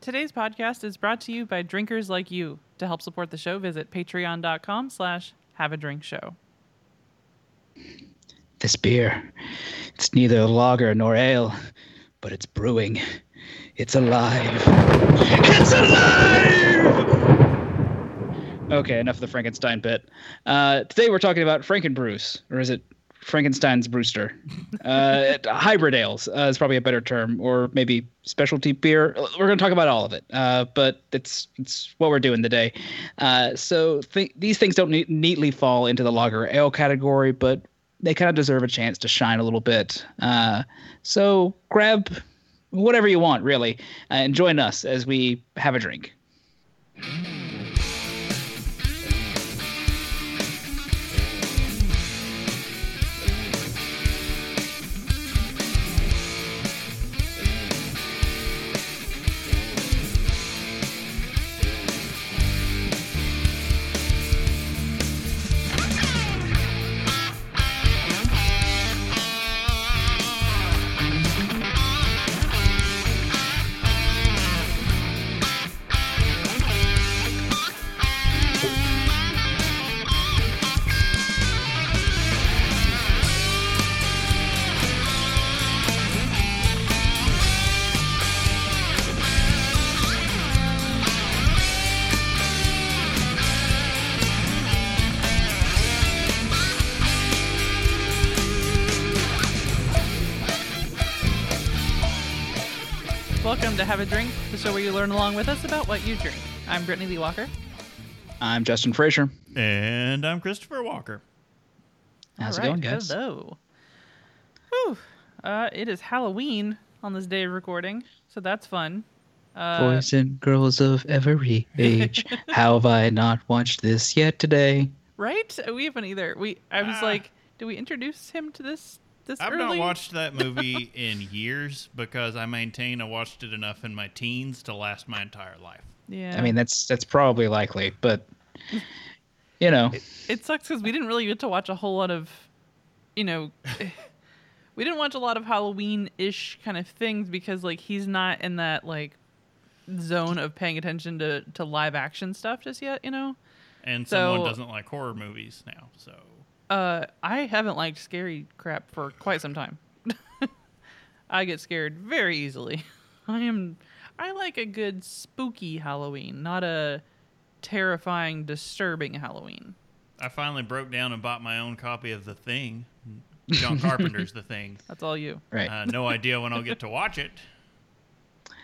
Today's podcast is brought to you by drinkers like you. To help support the show, visit patreon.com slash have a drink show. This beer, it's neither lager nor ale, but it's brewing. It's alive. It's alive! Okay, enough of the Frankenstein bit. Uh, today we're talking about Frankenbrews, or is it Frankenstein's Brewster? Uh, hybrid ales uh, is probably a better term, or maybe specialty beer. We're going to talk about all of it, uh, but it's it's what we're doing today. Uh, so th- these things don't ne- neatly fall into the lager ale category, but they kind of deserve a chance to shine a little bit. Uh, so grab whatever you want, really, uh, and join us as we have a drink. Show where you learn along with us about what you drink. I'm Brittany Lee Walker. I'm Justin Frazier. And I'm Christopher Walker. How's All it right, going, guys? Hello. Whew. Uh, it is Halloween on this day of recording, so that's fun. Uh, Boys and girls of every age, how have I not watched this yet today? right? We haven't either. We. I was Ah. like, do we introduce him to this this I've early? not watched that movie in years because I maintain I watched it enough in my teens to last my entire life. Yeah. I mean, that's that's probably likely, but you know, it sucks because we didn't really get to watch a whole lot of, you know, we didn't watch a lot of Halloween-ish kind of things because like he's not in that like zone of paying attention to to live action stuff just yet. You know. And So- someone doesn't like horror movies now, so Uh, I haven't liked scary crap for quite some time. I get scared very easily. I am. I like a good spooky Halloween, not a terrifying, disturbing Halloween. I finally broke down and bought my own copy of The Thing. John Carpenter's The Thing. That's all you. right? Uh, no idea when I'll get to watch it.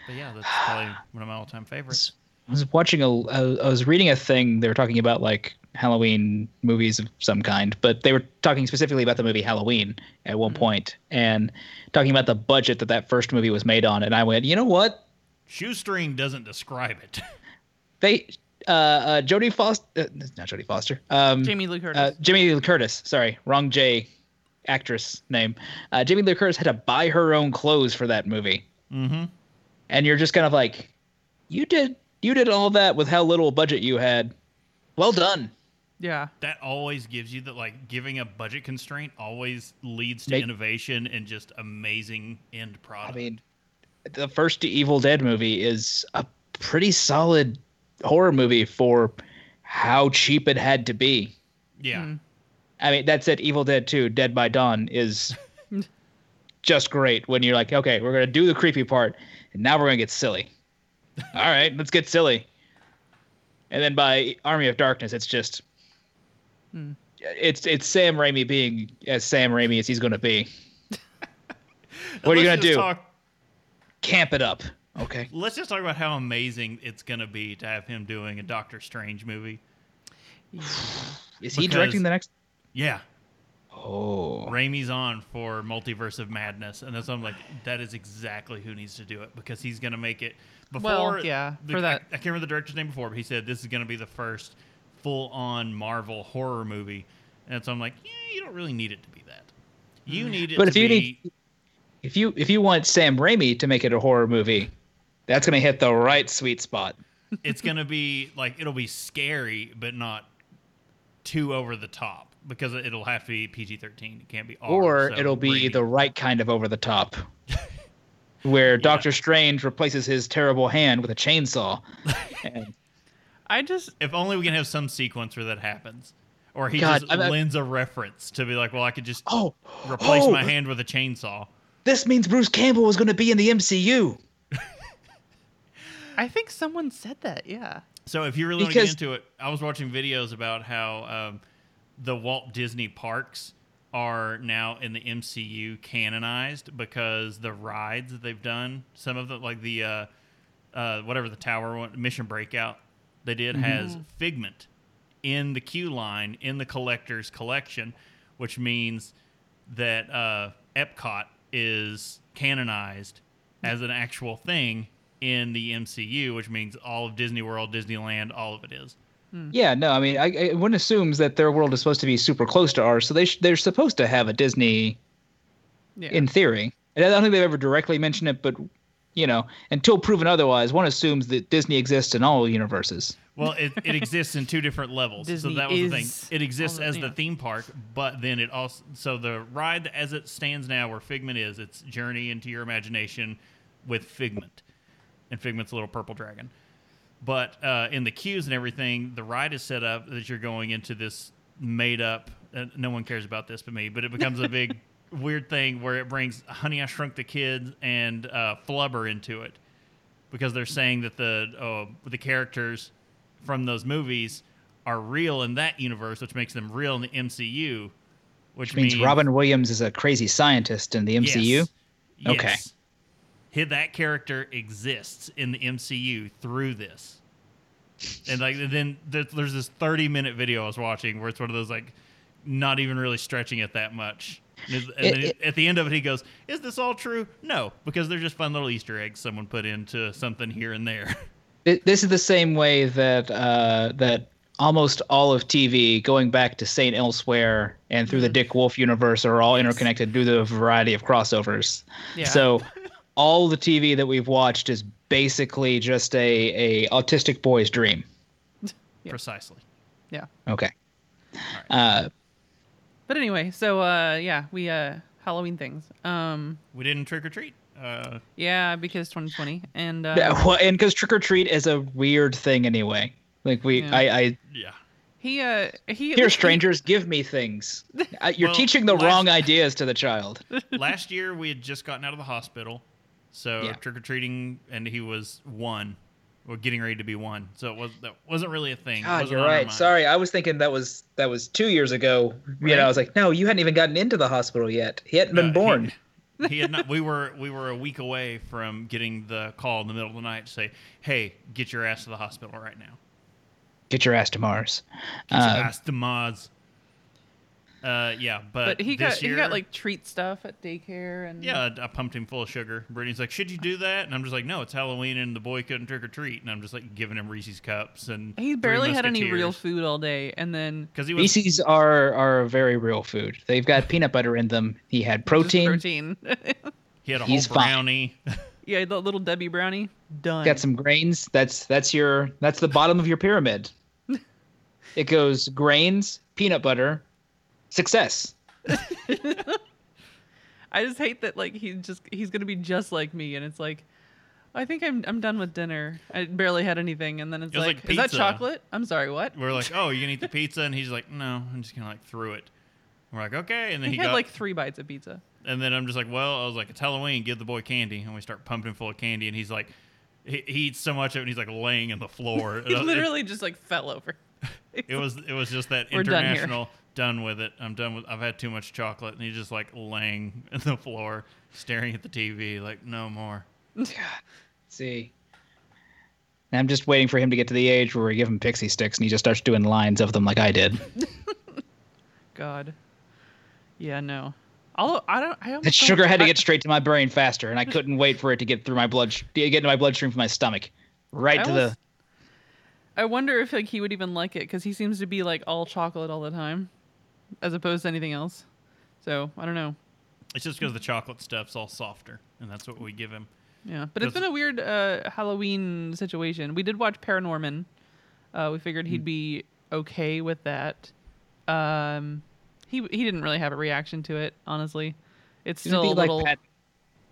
But yeah, that's probably one of my all-time favorites. I was watching a, I was reading a thing. They were talking about like Halloween movies of some kind, but they were talking specifically about the movie Halloween at one point and talking about the budget that that first movie was made on. And I went, you know what? Shoestring doesn't describe it. They, uh, uh Jodie Foster, uh, not Jodie Foster, um, Jamie Lee Curtis. uh, Jamie Lee Curtis. Sorry, wrong J, actress name. Uh, Jamie Lee Curtis had to buy her own clothes for that movie, mm-hmm. and you're just kind of like, you did, you did all that with how little budget you had. Well done. Yeah. that always gives you that like giving a budget constraint always leads to Make- innovation and just amazing end product. I mean, the first Evil Dead movie is a pretty solid horror movie for how cheap it had to be. yeah, Mm. I mean, that's it. Evil Dead 2, Dead by Dawn is just great when you're like, okay, we're going to do the creepy part, and now we're going to get silly. All right, let's get silly. And then by Army of Darkness, it's just. Hmm. It's it's Sam Raimi being as Sam Raimi as he's going to be. What are you gonna do? Talk, Camp it up. Okay. let's just talk about how amazing it's gonna be to have him doing a Doctor Strange movie. Is he Because- directing the next? Yeah, Oh. Raimi's on for Multiverse of Madness, and that's why I'm like, that is exactly who needs to do it because he's gonna make it. Before, Well, yeah, the- for that- I, I can't remember the director's name before, but he said this is gonna be the first full-on Marvel horror movie, and so I'm like, yeah, you don't really need it to be that. You mm. need it But to if you be. need, if you if you want Sam Raimi to make it a horror movie, that's gonna hit the right sweet spot. it's gonna be like it'll be scary, but not too over the top because it'll have to be PG thirteen. It can't be R. or so it'll be rated. the right kind of over the top. where Doctor Strange replaces his terrible hand with a chainsaw. and I just If only we can have some sequence where that happens, or he God, just I'm- lends a reference to be like, well, I could just oh, replace oh, my hand with a chainsaw. This means Bruce Campbell was going to be in the MCU. I think someone said that. Yeah. So if you really want to get into it, I was watching videos about how um, the Walt Disney parks are now in the MCU canonized because the rides that they've done, some of the like the uh, uh, whatever the tower one, Mission Breakout they did has Figment in the queue line in the collector's collection, which means that uh, Epcot is canonized as an actual thing in the MCU, which means all of Disney World, Disneyland, all of it is. Yeah, no, I mean, I, I one assumes that their world is supposed to be super close to ours, so they sh- they're supposed to have a Disney Yeah. in theory. And I don't think they've ever directly mentioned it, but you know, until proven otherwise, one assumes that Disney exists in all universes. Well, it, it exists in two different levels. Disney so that was the thing. It exists the- as the theme park, but then it also so the ride as it stands now, where Figment is, it's Journey into Your Imagination with Figment, and Figment's a little purple dragon. But uh, in the queues and everything, the ride is set up that you're going into this made up. Uh, no one cares about this but me, but it becomes a big weird thing where it brings Honey I Shrunk the Kids and uh, Flubber into it because they're saying that the uh, the characters from those movies are real in that universe, which makes them real in the MCU. Which, Which means Robin Williams is a crazy scientist in the MCU. Yes. Okay. Yes. That character exists in the MCU through this. And like then there's this 30 minute video I was watching where it's one of those like not even really stretching it that much. And It- then it- at the end of it, he goes, "Is this all true? No, because they're just fun little Easter eggs someone put into something here and there." Th- This is the same way that uh, that almost all of TV, going back to Saint Elsewhere and through the Dick Wolf universe, are all interconnected due to a variety of crossovers. Yeah. So, all the TV that we've watched is basically just a a autistic boy's dream. Yeah. Precisely. Yeah. Okay. Uh, But anyway, so uh, yeah, we uh, Halloween things. Um, We didn't trick or treat. Uh, yeah, because 2020, and uh, yeah, well, and because trick or treat is a weird thing anyway. Like we, Yeah. I, I yeah. he uh, he here, strangers, give me things. You're Well, teaching the last- wrong ideas to the child. Last year we had just gotten out of the hospital, so Yeah. trick or treating, and he was one, or getting ready to be one. So it was that wasn't really a thing. God, you're right. Sorry, I was thinking that was that was two years ago. You know, I was like, no, you hadn't even gotten into the hospital yet. He hadn't been No, he- born. He, had not. We were we were a week away from getting the call in the middle of the night to say, "Hey, get your ass to the hospital right now." Get your ass to Mars. Get your Uh, ass to Maz. Uh, yeah, but, but he this got year, he got like treat stuff at daycare and Yeah, I I pumped him full of sugar. Brittany's like, "Should you do that?" And I'm just like, "No, it's Halloween, and the boy couldn't trick or treat." And I'm just like giving him Reese's cups and he barely had any real food all day, and then because he was Reese's are are very real food. They've got peanut butter in them. He had protein. protein. he had a whole he's fine. brownie. yeah, the little Debbie brownie done. Got some grains. That's that's your that's the bottom of your pyramid. It goes grains, peanut butter, success. I just hate that like he just he's gonna be just like me, and it's like. I think I'm I'm done with dinner. I barely had anything, and then it's It like, like is that chocolate? I'm sorry, what? We're like, "Oh, you gonna eat the pizza?" And he's like, "No, I'm just gonna like threw it." We're like, "Okay," and then He, he, had got like three bites of pizza. And then I'm just like, well, I was like, it's Halloween, give the boy candy. And we start pumping him full of candy. And he's like, he, he eats so much of it, and he's like laying on the floor. He It- it- literally just like fell over. It, was it was just that We're international done, with it. I'm done with. I've had too much chocolate, and he's just like laying on the floor, staring at the TV, like no more. See. And I'm just waiting for him to get to the age where we give him pixie sticks and he just starts doing lines of them like I did. God. Yeah, no. Although I don't. I almost That don't- sugar had to get straight to my brain faster, and I couldn't wait for it to get through my blood, get into my bloodstream from my stomach, right I to almost- the. I wonder if like he would even like it because he seems to be like all chocolate all the time, as opposed to anything else. So I don't know. It's just because the chocolate stuff's all softer, and that's what we give him. Yeah, but it's been a weird uh, Halloween situation. We did watch Paranorman. Uh, we figured he'd be okay with that. Um, he he didn't really have a reaction to it, honestly. It's It's still a be like little. Pat,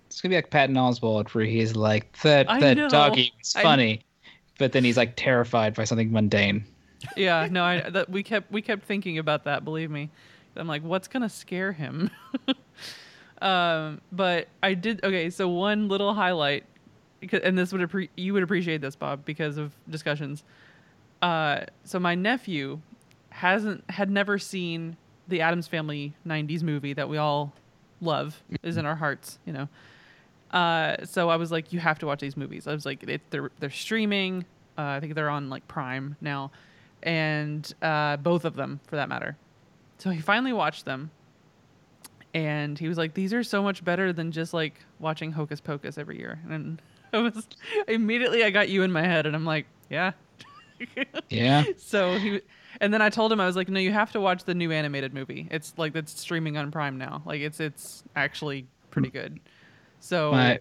It's gonna be like Patton Oswalt, where he's like that I that know. doggy was I- funny, but then he's like terrified by something mundane. yeah, no, I that we kept we kept thinking about that. Believe me, I'm like, what's gonna scare him? um, but I did okay. So one little highlight, and this would appre- you would appreciate this, Bob, because of discussions. Uh, so my nephew hasn't had never seen the Addams Family '90s movie that we all love is in our hearts, you know. Uh, so I was like, you have to watch these movies. I was like, it, they're they're streaming. Uh, I think they're on like Prime now, and uh, both of them for that matter. So he finally watched them, and he was like, "These are so much better than just like watching Hocus Pocus every year." And I was immediately I got you in my head, and I'm like, "Yeah." Yeah. so he, and then I told him I was like, "No, you have to watch the new animated movie. It's like it's streaming on Prime now. Like it's it's actually pretty good." So My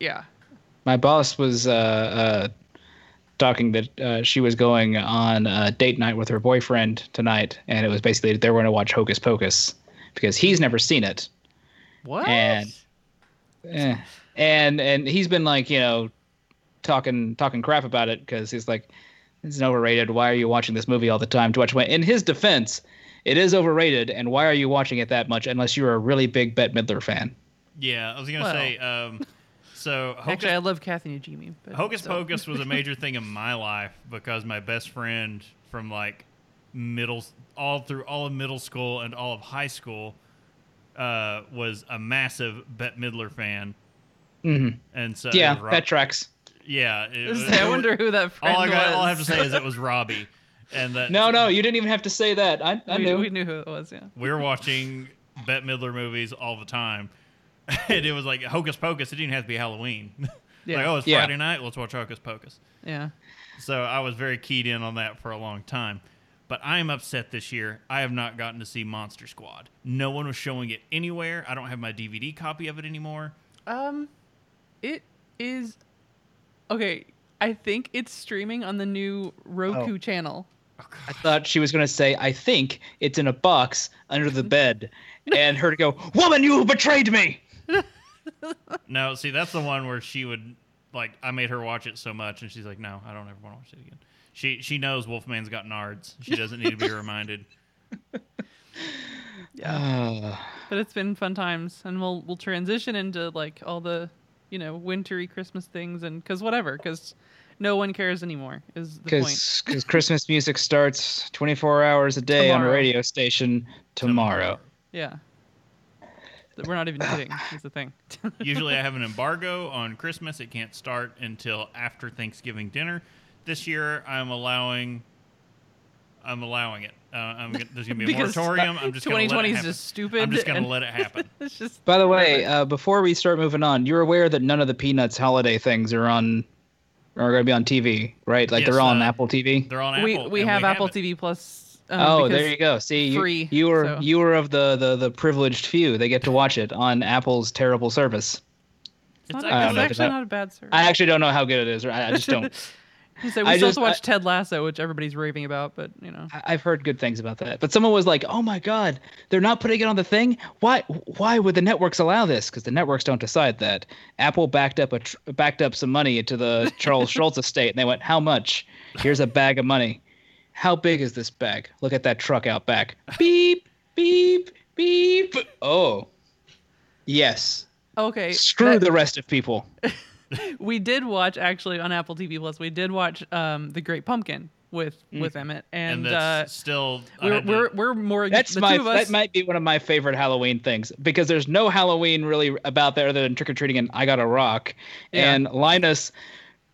yeah, my boss was uh, uh, talking that uh, she was going on a date night with her boyfriend tonight, and it was basically they were going to watch Hocus Pocus because he's never seen it, what? and eh, and and he's been like you know talking talking crap about it because he's like it's overrated. Why are you watching this movie all the time? To watch in his defense, it is overrated, and why are you watching it that much unless you're a really big Bette Midler fan? Yeah, I was gonna Well. say. Um, so Hocus, Actually, I love Kathy Najimy. But Hocus still. Pocus was a major thing in my life because my best friend from like middle, all through all of middle school and all of high school, uh, was a massive Bette Midler fan, hmm and so yeah, it was Rob- that tracks. yeah. It, was- I wonder who that friend all I got, was. all I have to say is it was Robbie, and that No, no, you didn't even have to say that. I, I we, knew. we knew who it was. Yeah. we were watching Bette Midler movies all the time. and it was like Hocus Pocus. It didn't have to be Halloween. Yeah. like, oh, it's Yeah. Friday night. Let's watch Hocus Pocus. Yeah. So I was very keyed in on that for a long time. But I am upset this year. I have not gotten to see Monster Squad. No one was showing it anywhere. I don't have my DVD copy of it anymore. Um, it is okay. I think it's streaming on the new Roku Oh. channel. I thought she was going to say, I think it's in a box under the bed. and her to go, Woman, you betrayed me. No, see, that's the one where she would like. I made her watch it so much, and she's like, "No, I don't ever want to watch it again." She she knows Wolfman's got nards. She doesn't need to be reminded. Yeah. but it's been fun times, and we'll we'll transition into like all the, you know, wintry Christmas things, and because whatever, because no one cares anymore is the point. Because Christmas music starts 24 hours a day on a radio station tomorrow. Yeah. Th- We're not even kidding. Is the thing. Usually, I have an embargo on Christmas. It can't start until after Thanksgiving dinner. This year, I'm allowing. I'm allowing it. Uh, I'm, gonna- there's gonna be a moratorium. I'm just gonna let it 2020 is just stupid. I'm just gonna and- let it happen. it's just. By the way, uh, before we start moving on, you're aware that none of the Peanuts holiday things are on, are going to be on TV, right? Like Yes, they're on uh, Apple TV. They're on we Apple. we and have Apple it. TV Plus. Um, oh, there you go. See, you, free, you were so- you were of the, the the privileged few. They get to watch it on Apple's terrible service. It's, not, It's I it's know, actually that- not a bad service. I actually don't know how good it is. I, I just don't. You said we I still just- have to watch I- Ted Lasso, which everybody's raving about, but you know. I- I've heard good things about that. But someone was like, "Oh my God, they're not putting it on the thing. Why? Why would the networks allow this? Because the networks don't decide that. Apple backed up a tr- backed up some money into the Charles Schulz estate, and they went, "How much? Here's a bag of money. How big is this bag? Look at that truck out back. Beep, beep, beep. Oh, yes. Okay. Screw that- the rest of people. we did watch actually on Apple TV Plus. We did watch um The Great Pumpkin with with Emmett, and and, uh, still. We're, we're we're more That's the my two of us. that might be one of my favorite Halloween things because there's no Halloween really about there other than trick or treating and I got a rock Yeah. and Linus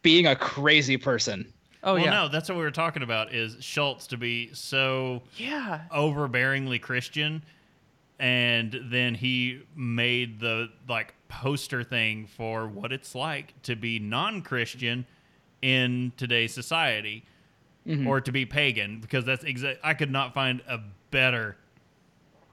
being a crazy person. Oh yeah. well, yeah, no, that's what we were talking about. Is Schulz to be so yeah. overbearingly Christian, and then he made the like poster thing for what it's like to be non-Christian in today's society, mm-hmm. or to be pagan, because that's exact. I could not find a better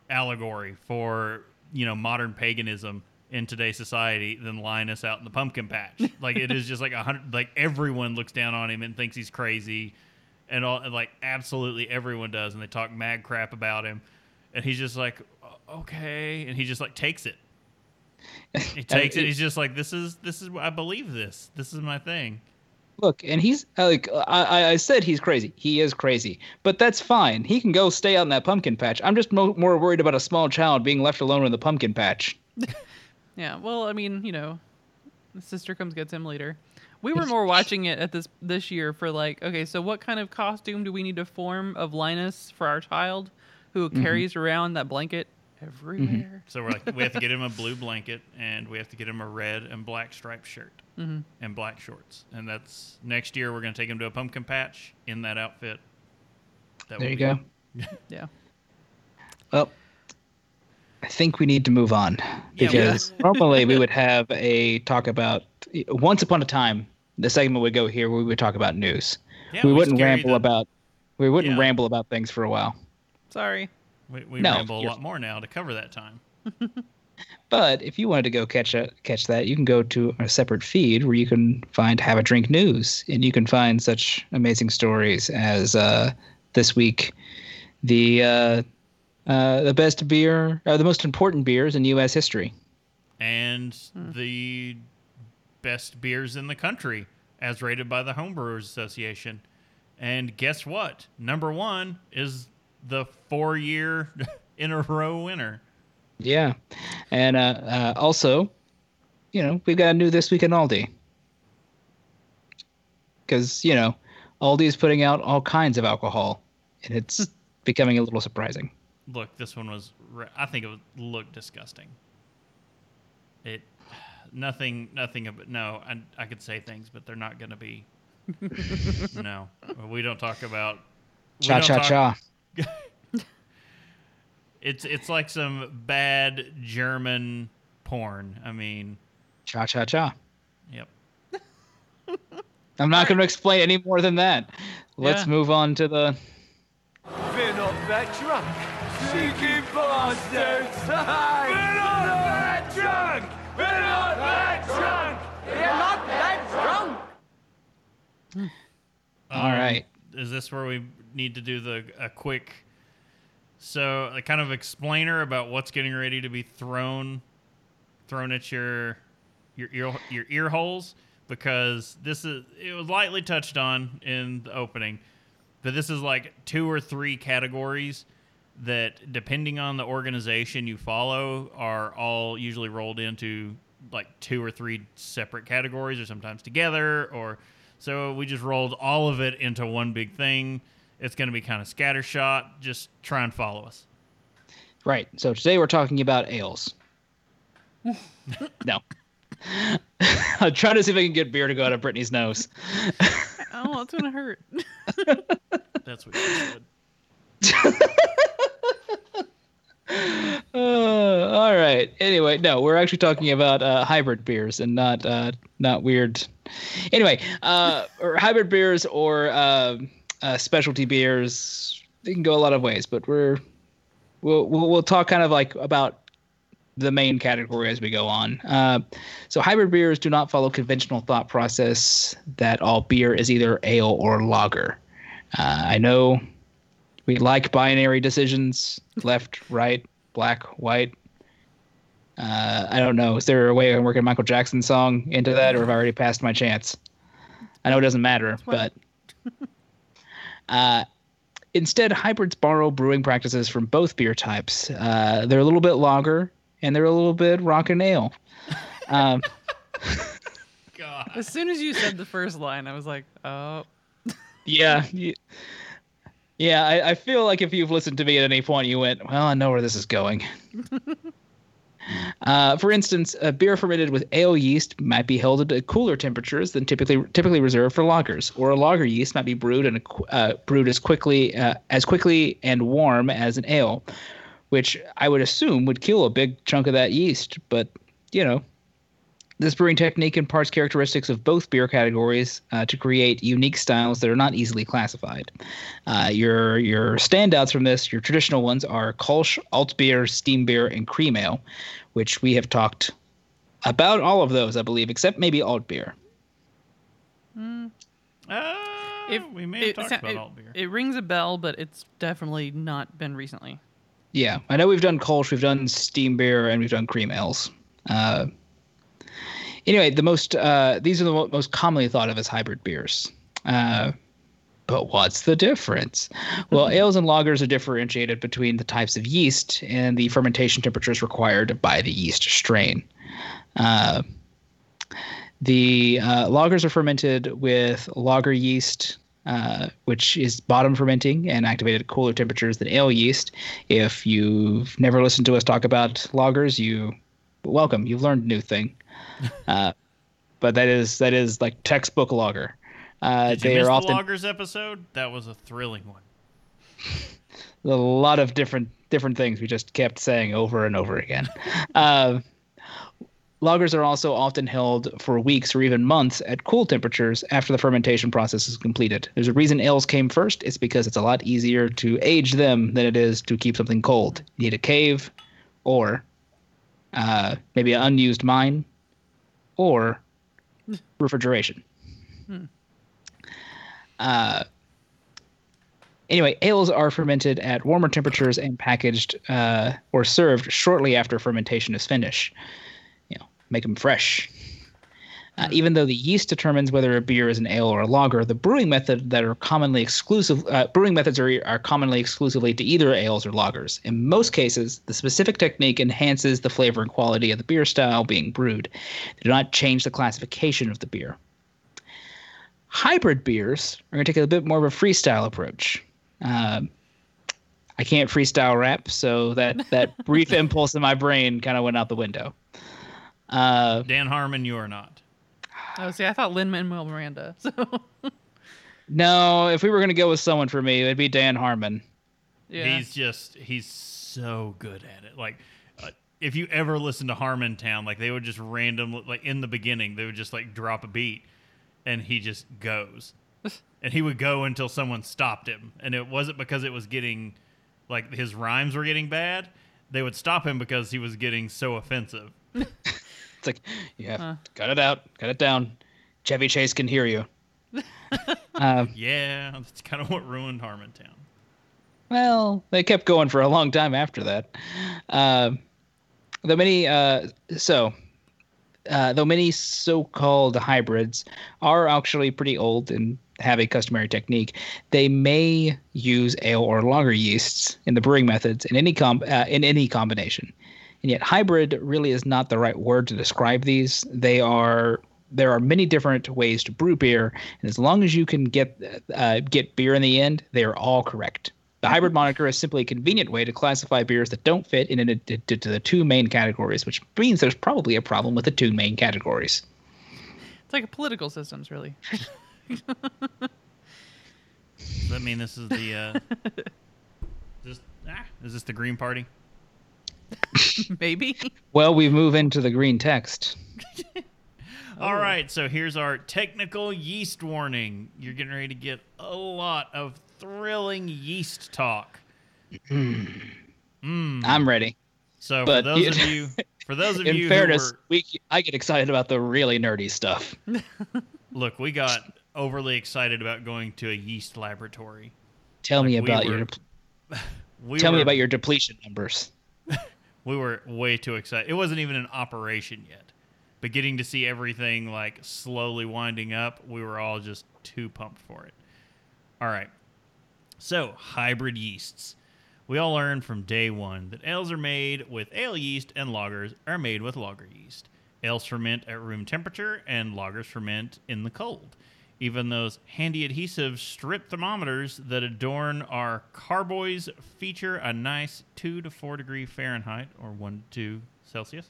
allegory for you know modern paganism in today's society than Linus out in the pumpkin patch. like it is just like a hundred. Like everyone looks down on him and thinks he's crazy, and all and, like absolutely everyone does, and they talk mad crap about him, and he's just like, okay, and he just like takes it. He takes it. He's just like, this is this is I believe this. This is my thing. Look, and he's like, I, I- I said he's crazy. He is crazy, but that's fine. He can go stay out in that pumpkin patch. I'm just mo- more worried about a small child being left alone in the pumpkin patch. Yeah, well, I mean, you know, the sister comes gets him later. We were more watching it at this this year for like, okay, so what kind of costume do we need to form of Linus for our child who carries around that blanket everywhere? So we're like, we have to get him a blue blanket, and we have to get him a red and black striped shirt Mhm. and black shorts. And that's next year. We're gonna take him to a pumpkin patch in that outfit. That There you go. Yeah. Well, I think we need to move on Yeah, because normally we would have a talk about once upon a time the segment would go here where we would talk about news. Yeah, we wouldn't ramble the- about we wouldn't Yeah. ramble about things for a while. Sorry. We, we No, ramble a lot more now to cover that time. But if you wanted to go catch a, catch that, you can go to a separate feed where you can find Have a Drink News, and you can find such amazing stories as uh, this week, the uh, uh, the best beer, uh, the most important beers in U.S. history. and the best beers in the country as rated by the Homebrewers Association. And guess what? Number one is the four year in a row winner. Yeah, and uh, uh, also, you know, we've got a new this week in Aldi because you know, Aldi is putting out all kinds of alcohol, and it's becoming a little surprising. Look, this one was, re- I think it would look disgusting. It, nothing, nothing of it. No, I, I could say things, but they're not going to be. no, we don't talk about. Cha cha talk- cha. It's it's like some bad German porn. I mean, Cha cha cha. yep. I'm not going to explain any more than that. Let's Yeah. move on to the. We're not that drunk. Cheeky bastards! We're not that drunk! We're not that drunk! We're not that drunk! All right. Um, Is this where we need to do the a quick, so a kind of explainer about what's getting ready to be thrown, thrown at your, your ear your ear holes because this is it was lightly touched on in the opening, but this is like two or three categories that depending on the organization you follow are all usually rolled into like two or three separate categories or sometimes together or so we just rolled all of it into one big thing it's going to be kind of scattershot just try and follow us Right. So today we're talking about ales. no. I'm trying to see if I can get beer to go out of Brittany's nose. Oh, it's gonna hurt. that's what she said Uh, all right. Anyway, no, we're actually talking about uh, hybrid beers and not uh, not weird. Anyway, uh, or hybrid beers or uh, uh, specialty beers. They can go a lot of ways, but we're we'll we'll, we'll talk kind of like about the main category as we go on. Uh, so hybrid beers do not follow conventional thought process that all beer is either ale or lager. Uh, I know we like binary decisions left right black white. Uh, i don't know. Is there a way i can work a michael jackson song into that or have i already passed my chance? I know it doesn't matter but uh, instead hybrids borrow brewing practices from both beer types. Uh, they're a little bit lager and they're a little bit rock and ale. Um, god. As soon as you said the first line, I was like, oh. Yeah. y- Yeah, I, I feel like if you've listened to me at any point, you went, well, I know where this is going. uh, for instance, a beer fermented with ale yeast might be held at cooler temperatures than typically typically reserved for lagers, or a lager yeast might be brewed and uh, brewed as quickly uh, as quickly and warm as an ale, which I would assume would kill a big chunk of that yeast. But you know, this brewing technique imparts characteristics of both beer categories uh, to create unique styles that are not easily classified. Uh, your your standouts from this, your traditional ones are Kolsch, alt beer, steam beer, and cream ale, which we have talked about all of those, I believe, except maybe alt beer. uh, If- we may have it, talked sa- about it- alt beer it rings a bell, but it's definitely not been recently. Yeah, I know we've done Kolsch, we've done steam beer, and we've done cream ales. Anyway, the most uh, these are the most commonly thought of as hybrid beers. Uh, but what's the difference? Well, ales and lagers are differentiated between the types of yeast and the fermentation temperatures required by the yeast strain. Uh, the uh, lagers are fermented with lager yeast, uh, which is bottom fermenting and activated at cooler temperatures than ale yeast. If you've never listened to us talk about lagers, you welcome. You've learned a new thing. Uh, but that is that is like textbook lager. Uh, Did you they miss are the lagers episode? That was a thrilling one. a lot of different different things we just kept saying over and over again. uh, lagers are also often held for weeks or even months at cool temperatures after the fermentation process is completed. There's a reason ales came first. It's because it's a lot easier to age them than it is to keep something cold. You need a cave, or uh, maybe an unused mine, or refrigeration. Uh, anyway, ales are fermented at warmer temperatures and packaged uh, or served shortly after fermentation is finished. You know, make them fresh. Uh, even though the yeast determines whether a beer is an ale or a lager, the brewing method that are commonly exclusive uh, brewing methods are, are commonly exclusively to either ales or lagers. In most cases, the specific technique enhances the flavor and quality of the beer style being brewed. They do not change the classification of the beer. Hybrid beers are going to take a bit more of a freestyle approach. Um, I can't freestyle rap, so that that brief impulse in my brain kind of went out the window. Uh, Dan Harmon, you are not. Oh, see, I thought Lin Manuel Miranda. So no, if we were going to go with someone for me, it'd be Dan Harmon. yeah, He's just he's so good at it. Like uh, if you ever listen to Harmontown, like they would just random like in the beginning, they would just like drop a beat and he just goes. and he would go until someone stopped him. And it wasn't because it was getting like his rhymes were getting bad. They would stop him because he was getting so offensive. It's like, yeah, cut it out, cut it down. Chevy Chase can hear you. um, Yeah, that's kind of what ruined Harmontown. Well, they kept going for a long time after that. Um, though many, uh, so, uh, though many so-called hybrids are actually pretty old and have a customary technique, they may use ale or lager yeasts in the brewing methods in any com- uh, in any combination. And yet, hybrid really is not the right word to describe these. They are there are many different ways to brew beer, and as long as you can get uh, get beer in the end, they are all correct. The hybrid moniker is simply a convenient way to classify beers that don't fit in, in, the two main categories, which means there's probably a problem with the two main categories. it's like a political systems, really. Does that mean this is the uh this ah, is this the Green Party? Maybe. Well, we move into the green text. All right, so here's our technical yeast warning. You're getting ready to get a lot of thrilling yeast talk. I'm ready. So But for those you- of you, for those of In you fairness, who were, we I get excited about the really nerdy stuff. look, we got overly excited about going to a yeast laboratory. Tell me Like, we about were- your We tell were, me about your depletion numbers. We were way too excited. It wasn't even an operation yet, but getting to see everything like slowly winding up, we were all just too pumped for it. All right. So, hybrid yeasts. We all learned from day one that ales are made with ale yeast and lagers are made with lager yeast. Ales ferment at room temperature and lagers ferment in the cold. Even those handy adhesive strip thermometers that adorn our carboys feature a nice 2 to 4 degree Fahrenheit or 1 to 2 Celsius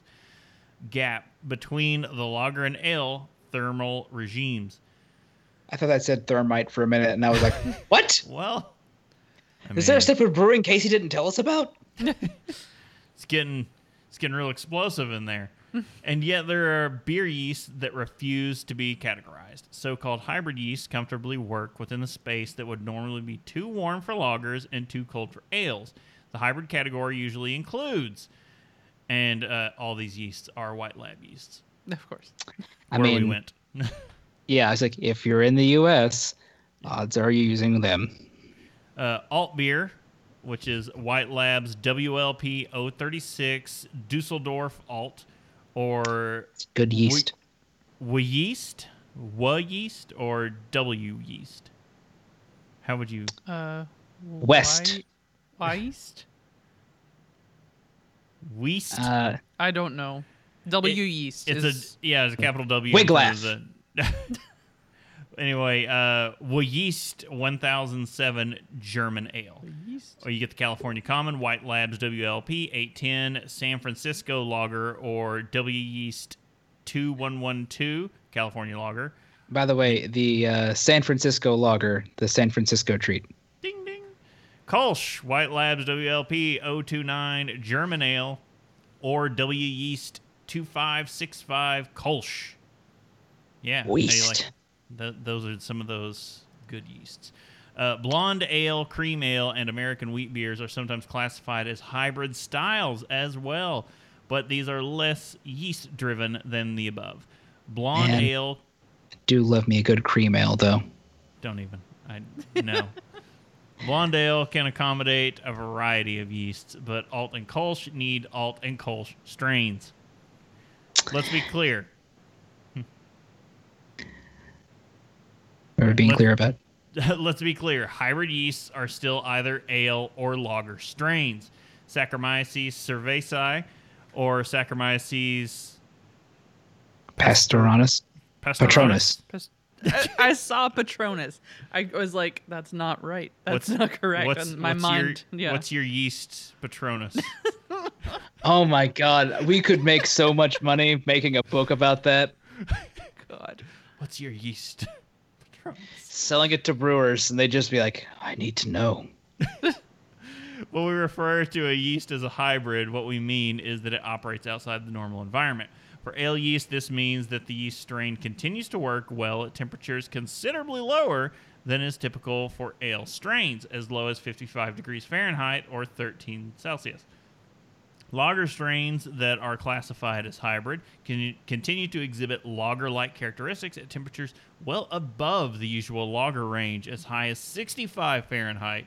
gap between the lager and ale thermal regimes. I thought that said thermite for a minute, and I was like, "What? Well, I Is there mean- a step of brewing Casey didn't tell us about?" It's getting it's getting real explosive in there. And yet there are beer yeasts that refuse to be categorized. So-called hybrid yeasts comfortably work within the space that would normally be too warm for lagers and too cold for ales. The hybrid category usually includes, and uh, all these yeasts are white lab yeasts. Of course. I where mean, we went. yeah, I was like, if you're in the U.S., odds are you're using them. uh, alt beer, which is White Labs WLP 036 Dusseldorf Alt, or Good yeast. W yeast, W yeast, or W yeast? How would you? Uh, West. Why, Weist? Weast. Uh, I don't know. W yeast. it's is, a yeah, it's a capital W. Wiglaf. instead of the- anyway, uh, W yeast 1007 German ale. yeast. Or you get the California Common, White Labs WLP 810, San Francisco Lager, or W Yeast 2112 California Lager. by the way, the uh, San Francisco lager, the San Francisco treat. Ding ding. Kolsch, White Labs WLP 029 German Ale, or W Yeast 2565 Kolsch. Yeah. how Yeast. Th- those are some of those good yeasts. Uh, blonde ale, cream ale, and American wheat beers are sometimes classified as hybrid styles as well, but these are less yeast driven than the above. Blonde Man. ale, Do love me a good cream ale though. don't even. I no. Blonde ale can accommodate a variety of yeasts, but alt and Kolsch need alt and Kolsch strains. Let's be clear. Are we being Let- clear about? Let's be clear. Hybrid yeasts are still either ale or lager strains. Saccharomyces cerevisiae or Saccharomyces Pastoranus. pastoralis. Patronus. Pas- I, I saw Patronus. I was like, that's not right. That's What's- not correct. What's, And my what's mind. Your, yeah. What's your yeast Patronus? Oh my god, we could make so much money making a book about that, God. what's your yeast Patronus? Selling it to brewers, and they'd just be like, "I need to know." When we refer to a yeast as a hybrid, what we mean is that it operates outside the normal environment. For ale yeast, this means that the yeast strain continues to work well at temperatures considerably lower than is typical for ale strains, as low as 55 degrees Fahrenheit or 13 Celsius. Lager strains that are classified as hybrid can continue to exhibit lager like characteristics at temperatures well above the usual lager range, as high as 65 Fahrenheit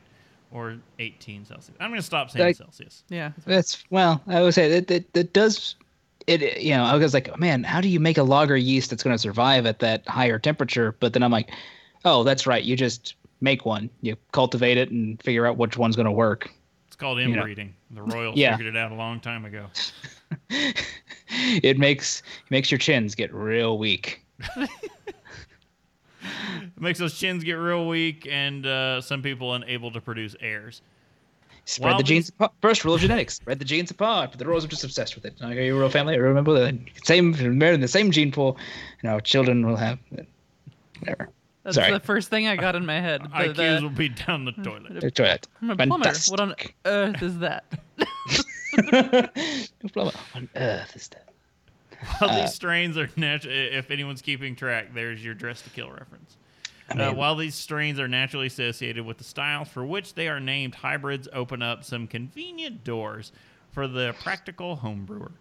or 18 Celsius. I'm going to stop saying Like- Celsius. Yeah. That's well, I would say that that, that does it. You know, I was like, man, how do you make a lager yeast that's going to survive at that higher temperature? But then I'm like, oh, that's right. You just make one, you cultivate it, and figure out which one's going to work. It's called You know. inbreeding. The Royals Yeah. figured it out a long time ago. it makes it makes your chins get real weak. It makes those chins get real weak and uh, some people unable to produce heirs. Spread While the genes apart. First rule of genetics: spread the genes apart. But the Royals are just obsessed with it. Okay, your royal family. Remember the same, married in the same gene pool, and our children will have whatever. That's Sorry. the first thing I got in my head. The- IQs the- will be down the toilet. The toilet. I'm a plumber. What on earth is that? Plumber. On earth is that? While Uh, these strains are natural, if anyone's keeping track, there's your Dress to Kill reference. I Uh, while these strains are naturally associated with the styles for which they are named, hybrids open up some convenient doors for the practical home brewer.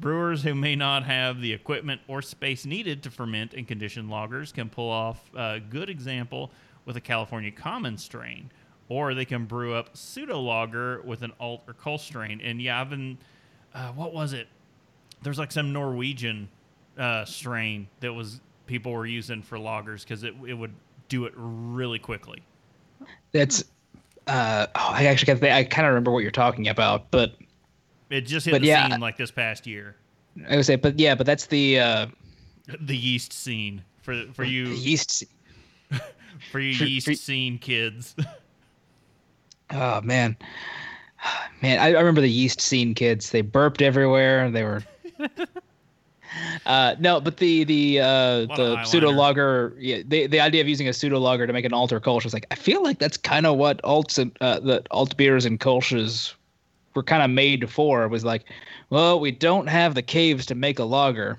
Brewers who may not have the equipment or space needed to ferment and condition lagers can pull off a good example with a California Common strain, or they can brew up pseudo lager with an alt or Kolsch strain. And yeah, I've been, uh, what was it? There's like some Norwegian uh, strain that was people were using for lagers because it it would do it really quickly. That's. Uh, oh, I actually. I kind of remember what you're talking about, but It just hit But the yeah, scene like this past year. I would say, but yeah, but that's the uh, The yeast scene for for the you yeast. for you for- yeast for- scene kids. Oh man, man, I, I remember the yeast scene kids. They burped everywhere. They were. Uh, no, but the the uh, the pseudo lager, yeah, the the idea of using a pseudo lager to make an alt or Kolsch was like I feel like that's kind of what alts and uh, the alt beers and Kolsches were kind of made for. Was like, well, we don't have the caves to make a lager.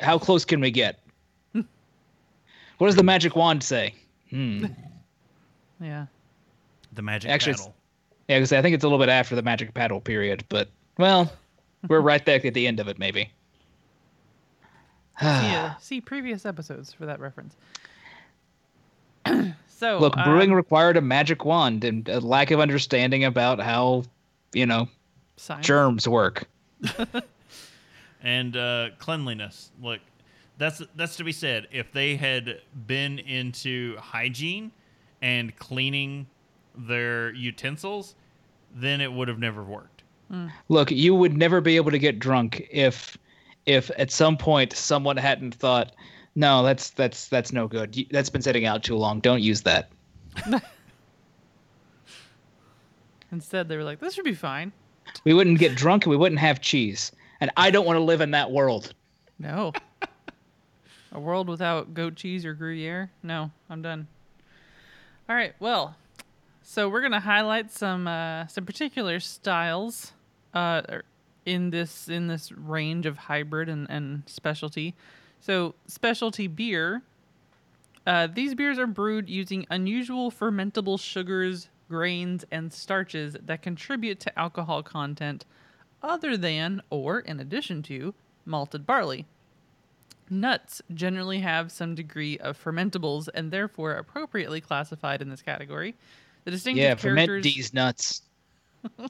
How close can we get? what does the magic wand say? Hmm. Yeah. the magic Actually, it's- paddle. Yeah, because I think it's a little bit after the magic paddle period, but well, we're right back at the end of it, maybe. See, uh, see previous episodes for that reference. so Look, um, brewing required a magic wand and a lack of understanding about how, you know, science. germs work. and uh, cleanliness. Look, that's that's to be said. If they had been into hygiene and cleaning their utensils, then it would have never worked. Look, you would never be able to get drunk if if at some point someone hadn't thought, no, that's that's that's no good. That's been sitting out too long. Don't use that. Instead, they were like, "This should be fine." We wouldn't get drunk and we wouldn't have cheese. And I don't want to live in that world. No. A world without goat cheese or Gruyere? No, I'm done. All right, well, so we're gonna highlight some uh, some particular styles uh, er, in this in this range of hybrid and, and specialty. So specialty beer. Uh, these beers are brewed using unusual fermentable sugars, grains, and starches that contribute to alcohol content other than or in addition to malted barley. Nuts generally have some degree of fermentables and therefore appropriately classified in this category. The distinctive Yeah, ferment characters, these nuts. you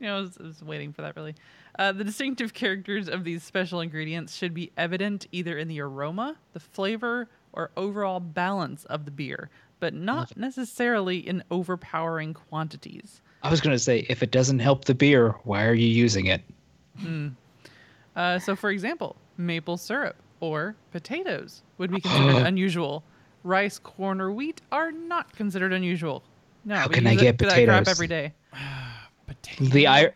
know, I was, I was waiting for that really. Uh, the distinctive characters of these special ingredients should be evident either in the aroma, the flavor, or overall balance of the beer, but not necessarily in overpowering quantities. I was gonna say, if it doesn't help the beer, why are you using it? Uh, so, for example, maple syrup or potatoes would be considered unusual. Rice, corn, or wheat are not considered unusual. No, How can I get that, that crap potatoes? every day. Potato. The I,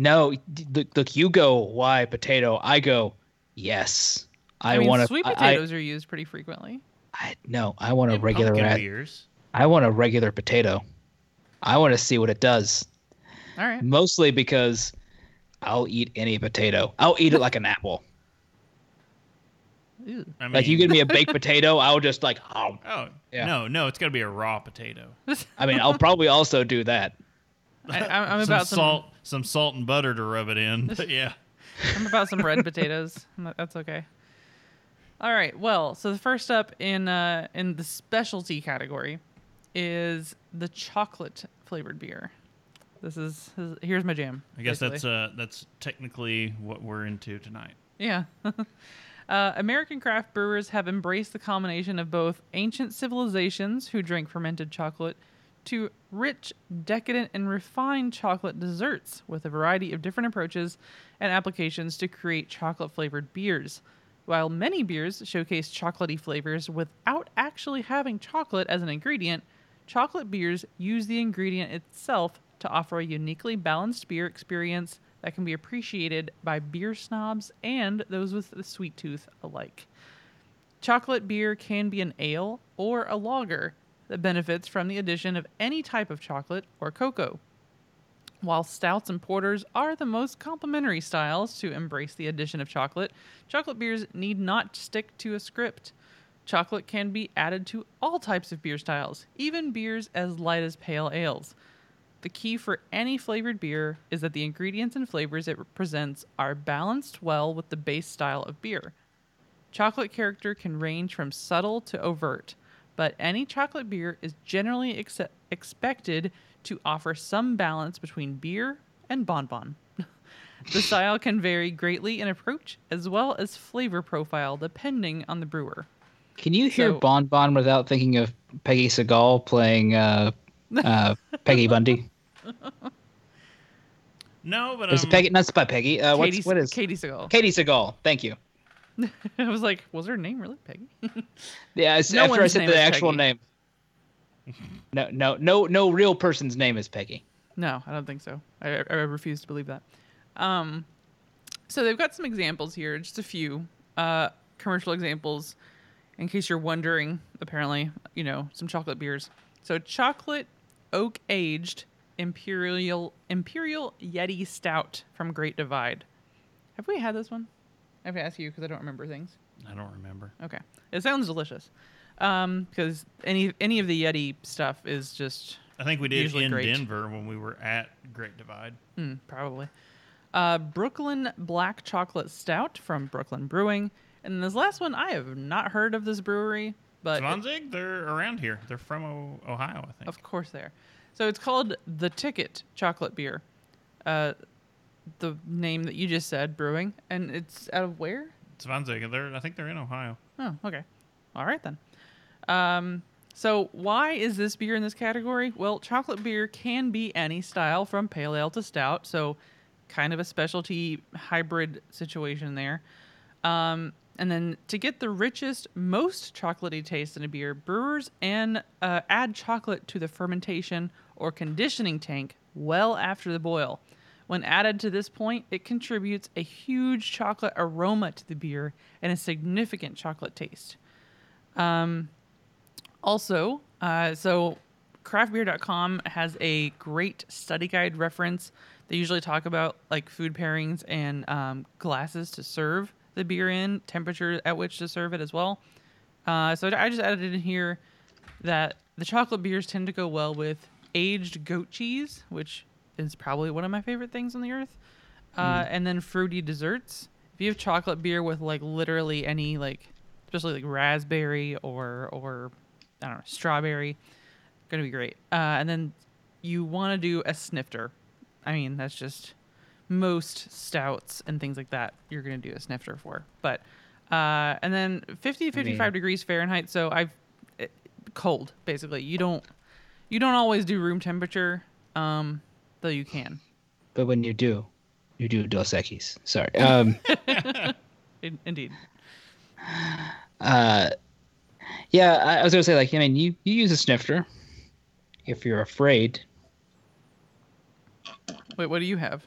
no, look, look, you go. Why potato? I go. Yes, I, I, mean, want to. sweet I, potatoes are used pretty frequently. I, no, I want a And regular. pumpkin beers. I want a regular potato. I want to see what it does. All right. Mostly because I'll eat any potato. I'll eat it like an apple. Ew. I mean, Like you give me a baked potato, I'll just like. Oh. Oh Yeah. no, no, it's got to be a raw potato. I mean, I'll probably also do that. I, I'm, I'm some about some, salt, some salt and butter to rub it in. But yeah, I'm about some red potatoes. That's okay. All right. Well, so the first up in uh, in the specialty category is the chocolate flavored beer. This is, here's my jam. I guess basically. that's uh that's technically what we're into tonight. Yeah. uh, American craft brewers have embraced the combination of both ancient civilizations who drink fermented chocolate to rich, decadent, and refined chocolate desserts with a variety of different approaches and applications to create chocolate flavored beers. While many beers showcase chocolatey flavors without actually having chocolate as an ingredient, chocolate beers use the ingredient itself to offer a uniquely balanced beer experience that can be appreciated by beer snobs and those with a sweet tooth alike. Chocolate beer can be an ale or a lager that benefits from the addition of any type of chocolate or cocoa. While stouts and porters are the most complementary styles to embrace the addition of chocolate, chocolate beers need not stick to a script. Chocolate can be added to all types of beer styles, even beers as light as pale ales. The key for any flavored beer is that the ingredients and flavors it presents are balanced well with the base style of beer. Chocolate character can range from subtle to overt, but any chocolate beer is generally ex- expected to offer some balance between beer and bonbon. the style can vary greatly in approach as well as flavor profile depending on the brewer. Can you hear So- Bon Bon without thinking of Peggy Segal playing uh, uh, Peggy Bundy? No, but Is um, it Peggy? Not by Peggy. Uh, what's Katie, what is Katey Sagal. Katey Sagal? Thank you. I was like, was her name really Peggy? Yeah, No after I said the actual Peggy. name. No, no, no, no real person's name is Peggy. No, I don't think so. I, I refuse to believe that. Um, so they've got some examples here, just a few uh, commercial examples, in case you're wondering. Apparently, you know, some chocolate beers. So chocolate oak aged imperial imperial Yeti stout from Great Divide. Have we had this one? I have to ask you because I don't remember things. I don't remember. Okay, it sounds delicious. Um, because any any of the Yeti stuff is just I think we did Usually in great. Denver when we were at Great Divide. Hmm, probably. Uh, Brooklyn Black Chocolate Stout from Brooklyn Brewing. And this last one, I have not heard of this brewery, but Swanzig, they're around here. They're from o- Ohio, I think. of course they are. So it's called The Ticket Chocolate Beer. Uh, the name that you just said, Brewing, and it's out of where? It's Zwanziger, they're I think they're in Ohio. Oh, okay. All right then. Um, so why is this beer in this category? Well, chocolate beer can be any style from pale ale to stout, so kind of a specialty hybrid situation there. Um, and then to get the richest, most chocolatey taste in a beer, brewers and uh, add chocolate to the fermentation or conditioning tank well after the boil. When added to this point, it contributes a huge chocolate aroma to the beer and a significant chocolate taste. Um, also, uh, so craftbeer.com has a great study guide reference. They usually talk about like food pairings and um, glasses to serve the beer in, temperature at which to serve it as well. Uh, so I just added in here that the chocolate beers tend to go well with aged goat cheese, which is probably one of my favorite things on the earth, uh, and then fruity desserts. If you have chocolate beer with like literally any like, especially like raspberry or or I don't know strawberry, gonna be great. Uh, and then you want to do a snifter. I mean that's just most stouts and things like that you're going to do a snifter for. But uh, and then 50 to 55 mean- degrees Fahrenheit. So I've it, cold basically. You don't you don't always do room temperature, um, though you can. But when you do, you do Dos Equis. Sorry. Um, In, indeed. uh, yeah, I, I was gonna say like I mean you you use a snifter if you're afraid. Wait, what do you have?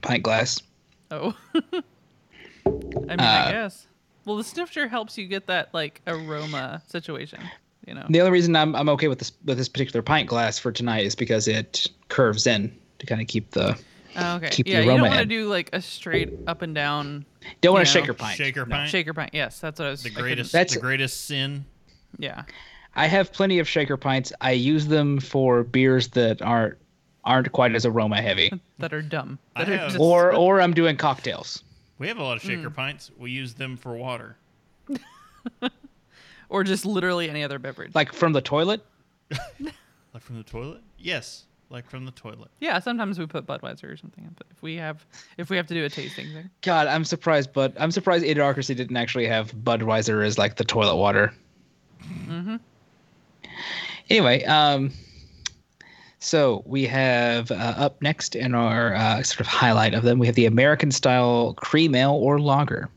Pint glass. Oh. I mean, Uh, I guess. Well, the snifter helps you get that like aroma situation. You know. The only reason I'm I'm okay with this with this particular pint glass for tonight is because it curves in to kind of keep the Oh, okay. keep the yeah, you don't want to do like a straight up and down don't want You to know, shaker pint. Shaker No. pint. shaker pint. Yes, that's what I was. The I couldn't- greatest That's- the greatest sin. Yeah. I have plenty of shaker pints. I use them for beers that aren't aren't quite as aroma heavy, That are dumb. I That are just- or or I'm doing cocktails. We have a lot of shaker Hmm. pints. We use them for water. or just literally any other beverage. Like from the toilet. Like from the toilet? Yes. Like from the toilet. yeah, sometimes we put Budweiser or something. But if we have, if we have to do a tasting thing, God, I'm surprised, but I'm surprised Idiocracy didn't actually have Budweiser as like the toilet water. Mm-hmm. Anyway, um, so we have uh, up next in our uh, sort of highlight of them, we have the American style cream ale or lager,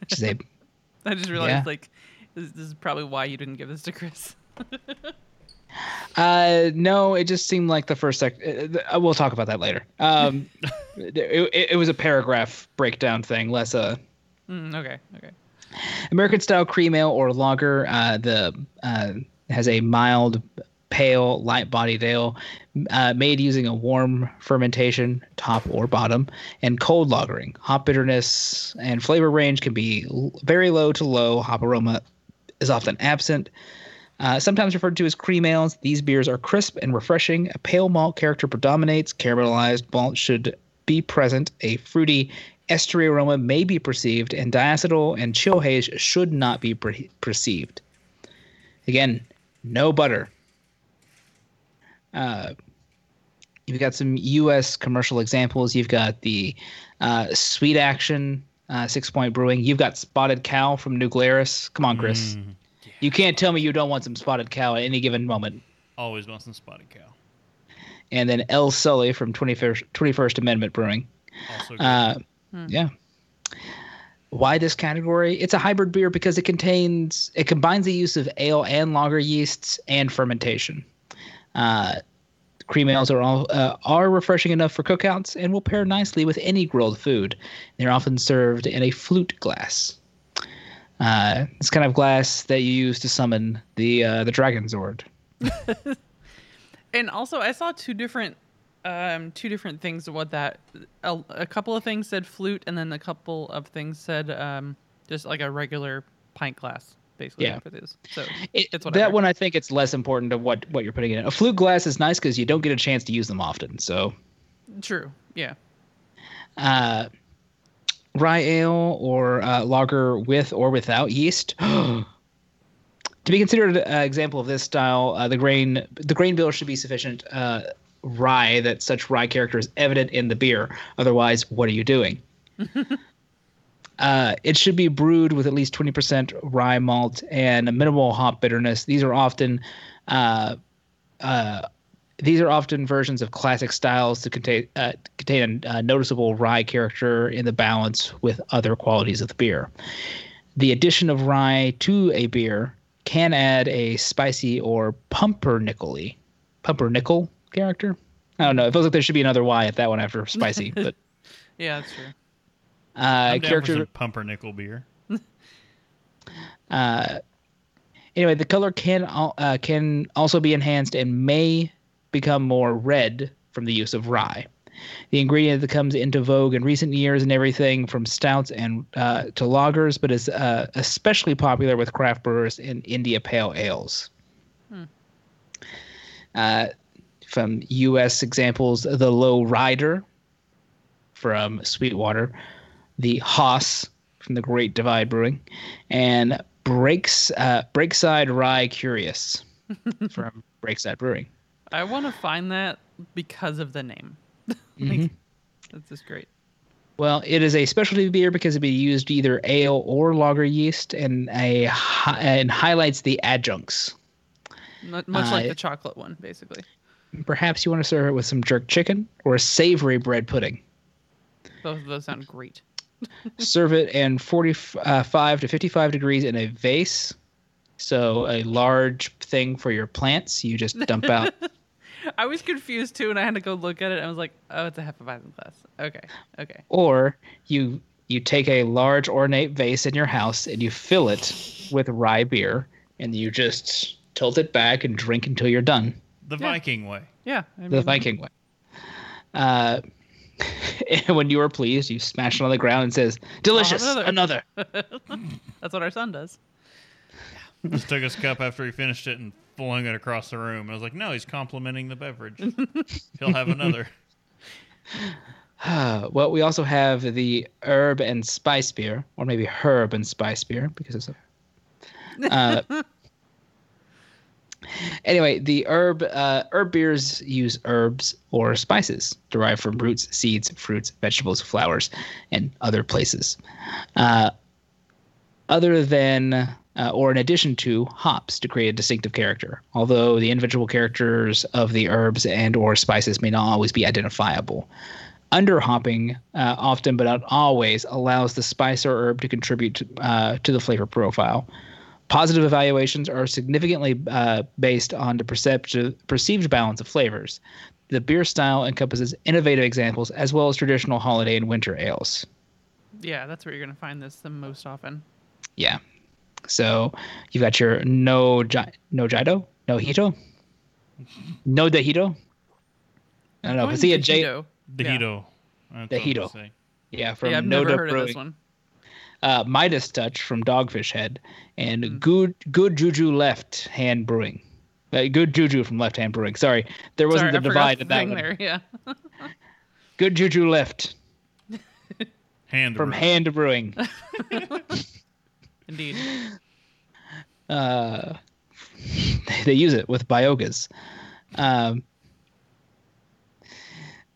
which is a I just realized Yeah. like this, this is probably why you didn't give this to Chris. Uh, no, it just seemed like the first sec. Uh, uh, we'll talk about that later. Um, it, it, it was a paragraph breakdown thing, less a Mm, okay, okay. American style cream ale or lager. Uh, the uh, has a mild, pale, light-bodied ale, uh, made using a warm fermentation, top or bottom, and cold lagering. Hop bitterness and flavor range can be l- very low to low. Hop aroma is often absent. Uh, sometimes referred to as cream ales, these beers are crisp and refreshing. A pale malt character predominates. Caramelized malt should be present. A fruity estery aroma may be perceived, and diacetyl and chill haze should not be pre- perceived. Again, no butter. Uh, you've got some U.S. commercial examples. You've got the uh, Sweet Action uh, Sixpoint Brewing. You've got Spotted Cow from New Glarus. Come on, Chris. Mm, You can't tell me you don't want some Spotted Cow at any given moment. always want some spotted cow. And then El Sully from 21st, 21st Amendment Brewing. Also good. Uh, Yeah. Why this category? It's a hybrid beer because it contains it combines the use of ale and lager yeasts and fermentation. Uh, cream ales are all uh, are refreshing enough for cookouts and will pair nicely with any grilled food. They're often served in a flute glass. Uh, it's kind of glass that you use to summon the uh, the Dragonzord. And also, I saw two different, um, two different things what that. A, a couple of things said flute, and then a couple of things said um, just like a regular pint glass, basically. Yeah. What it is. So It, it's what that heard. one I think it's less important of what what you're putting in. A flute glass is nice because you don't get a chance to use them often. So True. Yeah. uh, rye ale or uh, lager with or without yeast. to be considered an example of this style, uh, the grain the grain bill should be sufficient. Uh, rye that such rye character is evident in the beer. Otherwise, what are you doing? uh, it should be brewed with at least 20% rye malt and a minimal hop bitterness. These are often uh, uh, these are often versions of classic styles to contain uh, contain a noticeable rye character in the balance with other qualities of the beer. The addition of rye to a beer can add a spicy or pumpernickel pumpernickel character. I don't know. It feels like there should be another Y at that one after spicy, but Yeah, that's true. Uh, I'm down for character pumpernickel beer. Uh, anyway, the color can al- uh, can also be enhanced and may become more red from the use of rye. The ingredient that comes into vogue in recent years and everything from stouts and uh, to lagers, but is uh, especially popular with craft brewers in India Pale Ales. Uh, from U.S. examples, the Low Rider from Sweetwater, the Hoss from the Great Divide Brewing, and Breaks uh, Breakside Rye Curious from Breakside Brewing. I want to find that because of the name. Mm-hmm. That's just great. Well, it is a specialty beer because it be used either ale or lager yeast, and a and highlights the adjuncts. Much like Uh, the chocolate one, basically. Perhaps you want to serve it with some jerk chicken or a savory bread pudding. Both of those sound great. Serve it in 45 to 55 degrees in a vase. So a large thing for your plants. You just dump out. I was confused too, and I had to go look at it. And I was like, "Oh, it's a Hefeweizen glass." Okay, okay. or you you take a large ornate vase in your house and you fill it with rye beer and you just tilt it back and drink until you're done. The Viking way. Yeah, I The Viking way. Uh, and when you are pleased, you smash it on the ground and says, "Delicious, another." another." That's what our son does. Just took his cup after he finished it and flung it across the room. I was like, no, he's complimenting the beverage. He'll have another. well, we also have the herb and spice beer, or maybe herb and spice beer, because it's a. Uh, anyway, the herb uh, herb beers use herbs or spices derived from roots, seeds, fruits, vegetables, flowers, and other places. Uh, other than uh, or in addition to hops to create a distinctive character. Although the individual characters of the herbs and or spices may not always be identifiable. Underhopping uh, often but not always allows the spice or herb to contribute to, uh, to the flavor profile positive evaluations are significantly uh, based on the perceptive, perceived balance of flavors the beer style encompasses innovative examples as well as traditional holiday and winter ales Yeah, that's where you're gonna find this the most often. yeah. So you've got your no Ji- no Jido, no Hito, no Dehito. I don't know. Is he see a to J. Hito. Yeah. Hito. That's I was Hito. gonna say. Yeah, from Yeah, I've No never Dope heard Brewing. of this one. Uh, Midas Touch from Dogfish Head, and Hmm. Good Good Juju Left Hand Brewing. Uh, good Juju from Left Hand Brewing. Sorry, there wasn't Sorry, the I forgot divide the in that thing one. there. Yeah. Good Juju Left Hand from brew. Hand Brewing. Indeed. uh, they use it with biogas. Um,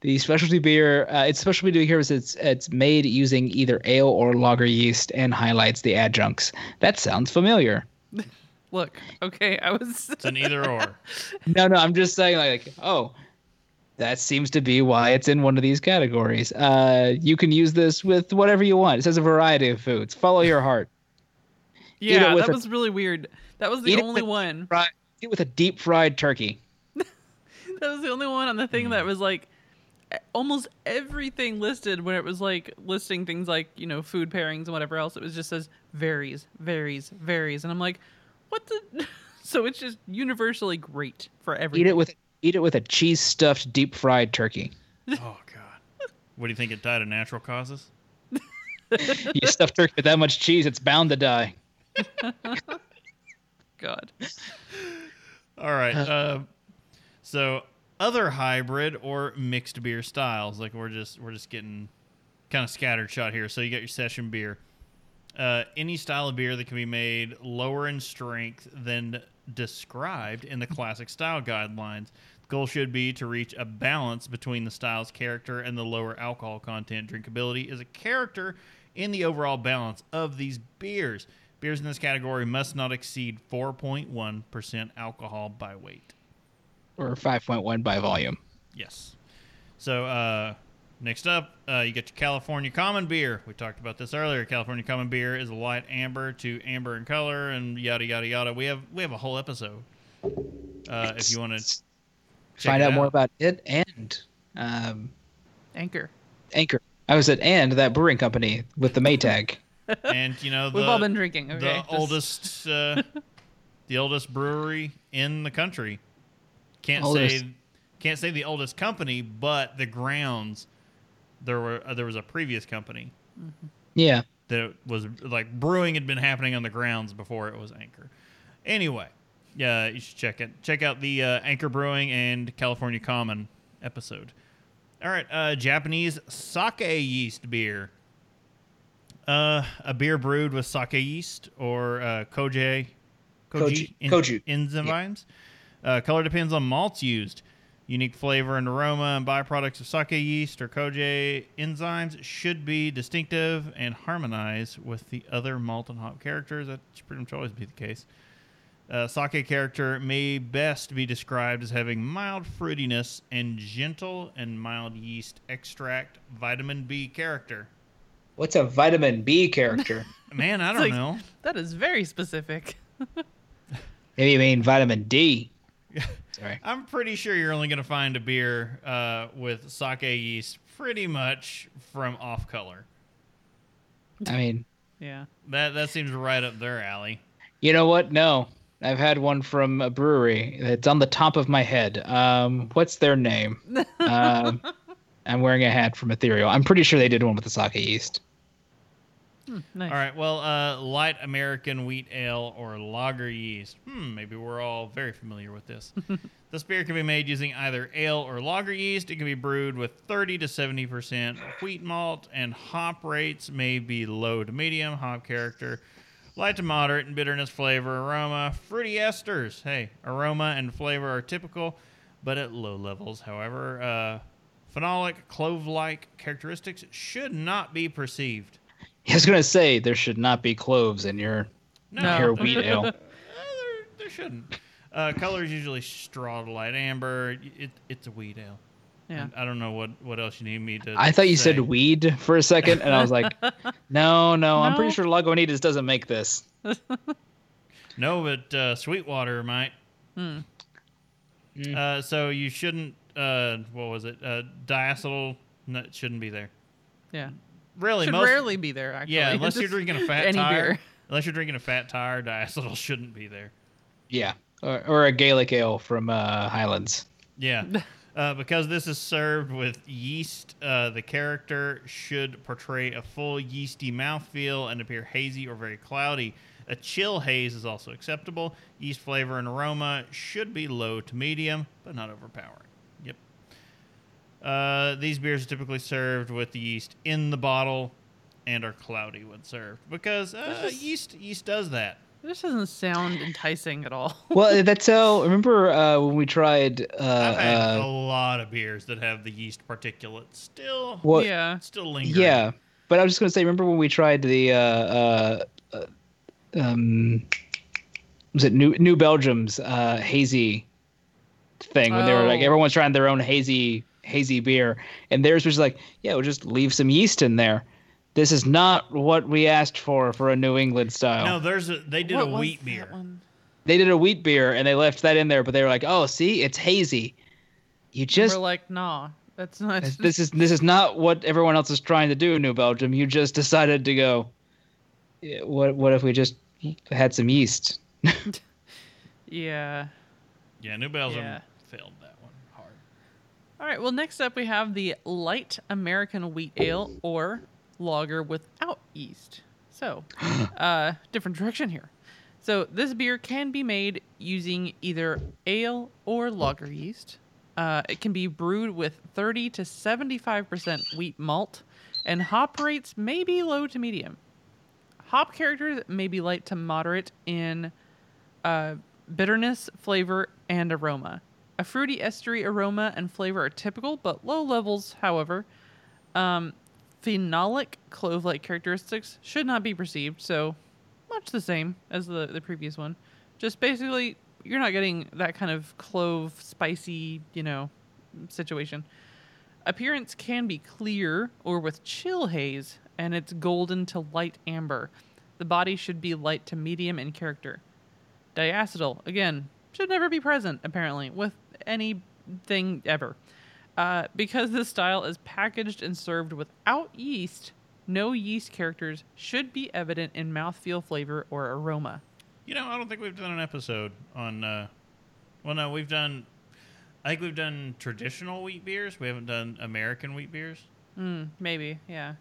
the specialty beer, uh, its specialty beer here is it's it's made using either ale or lager yeast and highlights the adjuncts. That sounds familiar. Look, okay, I was. It's an either or. No, no, I'm just saying like, oh, that seems to be why it's in one of these categories. Uh, you can use this with whatever you want. It says a variety of foods. Follow your heart. Yeah, that a- was really weird. That was the Eat only with- one. Fry, eat with a deep fried turkey. That was the only one on the thing that was like almost everything listed when it was like listing things like you know food pairings and whatever else. It was just says varies, varies, varies, and I'm like, what the? so it's just universally great for everything. Eat it with eat it with a cheese stuffed deep fried turkey. Oh God. What do you think it died of natural causes? You stuff turkey with that much cheese, it's bound to die. God. All right. Uh, so other hybrid or mixed beer styles, like we're just we're just getting kind of scattered shot here. So you got your session beer. Uh, any style of beer that can be made lower in strength than described in the classic style guidelines. The goal should be to reach a balance between the style's character and the lower alcohol content. Drinkability is a character in the overall balance of these beers. Beers in this category must not exceed 4.1% alcohol by weight. Or 5.1 by volume. Yes. So uh, next up, uh, you get your California Common Beer. We talked about this earlier. California Common Beer is a light amber to amber in color, and yada yada yada. We have we have a whole episode. Uh, if you want to Find it out, more about it and um, Anchor. Anchor. I was at and that brewing company with the Maytag. and you know the, We've all been drinking. Okay. the Just- oldest uh, the oldest brewery in the country. Can't Oldest. say can't say the oldest company, but the grounds there were uh, there was a previous company yeah. that was like brewing had been happening on the grounds before it was Anchor. Anyway, yeah, you should check it. Check out the uh, Anchor Brewing and California Common episode. All right, uh, Japanese sake yeast beer. Uh, a beer brewed with sake yeast or uh, koje, koji, Koji- koju. enzymes. Uh, color depends on malts used. Unique flavor and aroma and byproducts of sake yeast or koji enzymes should be distinctive and harmonize with the other malt and hop characters. That should pretty much always be the case. Uh, sake character may best be described as having mild fruitiness and gentle and mild yeast extract vitamin B character. What's a vitamin B character? Man, I don't like- know. That is very specific. Maybe you mean vitamin D. Sorry. I'm pretty sure you're only going to find a beer uh, with sake yeast pretty much from off color. I mean, Yeah. That that seems right up their alley. you know what? No. I've had one from a brewery. It's on the top of my head. Um, what's their name? um, I'm wearing a hat from Ethereal. I'm pretty sure they did one with the sake yeast. Nice. All right, well, uh, light American wheat ale or lager yeast. Hmm, maybe we're all very familiar with this. this beer can be made using either ale or lager yeast. It can be brewed with 30 to 70% wheat malt, and hop rates may be low to medium. Hop character, light to moderate in bitterness, flavor, aroma. Fruity esters. Hey, aroma and flavor are typical, but at low levels. However, uh, phenolic, clove like characteristics should not be perceived. I was gonna say there should not be cloves in your No. your wheat ale. Uh, there, there shouldn't. Uh, color is usually straw to light amber. It, it's a wheat ale. Yeah. I don't know what, what else you need me to. I thought you say. said weed for a second, and I was like, no, no, I'm pretty sure Lagunitas doesn't make this. No, but uh, Sweetwater might. Hmm. Mm. Uh, so you shouldn't. Uh, what was it? Uh, diacetyl no, it shouldn't be there. Yeah. Really, Should most. rarely be there, actually. yeah, unless you're drinking a fat any tire. beer. Unless you're drinking a fat tire, diacetyl shouldn't be there. Yeah, or, or a Gaelic ale from uh, Highlands. Yeah. Uh, because this is served with yeast, uh, the character should portray a full yeasty mouthfeel and appear hazy or very cloudy. A chill haze is also acceptable. Yeast flavor and aroma should be low to medium, but not overpowering. Yep. Uh, these beers are typically served with the yeast in the bottle and are cloudy when served because uh, is- yeast yeast does that. This doesn't sound enticing at all. Well, that's how. Remember uh, when we tried? Uh, I've had a uh, lot of beers that have the yeast particulate still what? yeah. still lingering. Yeah, but I was just gonna say. Remember when we tried the? Uh, uh, uh, um, was it New New Belgium's uh, hazy thing when they were like Oh. everyone's trying their own hazy hazy beer, and theirs was like, yeah, we'll just leave some yeast in there. This is not what we asked for for a New England style. No, there's a they did What a wheat beer. They did a wheat beer and they left that in there, but they were like, "Oh, see, it's hazy. You just We're like, nah, that's not. this, this is this is not what everyone else is trying to do, in New Belgium. You just decided to go. What what if we just had some yeast? yeah. Yeah, New Belgium Yeah. failed that one hard. All right. Well, next up we have the light American wheat ale or lager without yeast. So, uh, different direction here. So this beer can be made using either ale or lager yeast. Uh, it can be brewed with 30 to 75% wheat malt, and hop rates may be low to medium. Hop characters may be light to moderate in uh, bitterness, flavor, and aroma. A fruity estery aroma and flavor are typical, but low levels, however. Um, phenolic clove like characteristics should not be perceived, so much the same as the, the previous one. Just basically, you're not getting that kind of clove, spicy, you know, situation. Appearance can be clear or with chill haze, and it's golden to light amber. The body should be light to medium in character. Diacetyl, again, should never be present, apparently, with anything ever. Uh, because this style is packaged and served without yeast, no yeast characters should be evident in mouthfeel, flavor, or aroma. You know, I don't think we've done an episode on. Uh, well, no, we've done. I think we've done traditional wheat beers. We haven't done American wheat beers. Mm, maybe, yeah.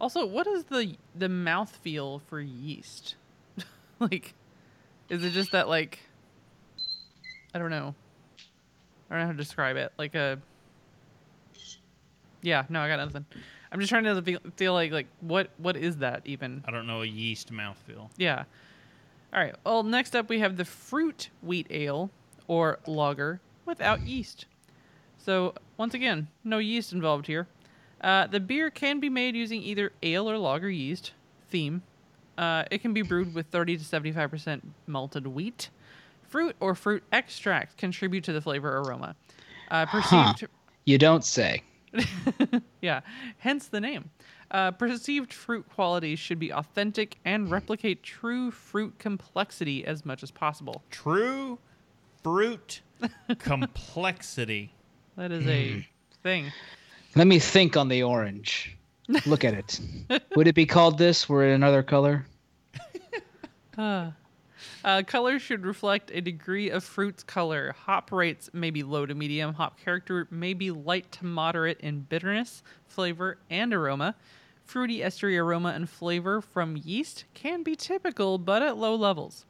Also, what is the the mouthfeel for yeast? like, is it just that like? I don't know. I don't know how to describe it. Like a. Yeah, no, I got nothing. I'm just trying to feel, feel like like what what is that even? I don't know a yeast mouthfeel. Yeah. All right. Well, next up we have the fruit wheat ale or lager without yeast. So once again, no yeast involved here. Uh, the beer can be made using either ale or lager yeast. Theme. Uh, it can be brewed with 30 to 75 percent malted wheat. Fruit or fruit extract contribute to the flavor aroma. Uh, Huh. perceived You don't say. yeah, hence the name. Uh, perceived fruit qualities should be authentic and replicate true fruit complexity as much as possible. True fruit complexity. That is a thing. Let me think on the orange. Look at it. Would it be called this were it another color? Uh, uh, color should reflect a degree of fruit's color. Hop rates may be low to medium. Hop character may be light to moderate in bitterness, flavor, and aroma. Fruity estery aroma and flavor from yeast can be typical, but at low levels.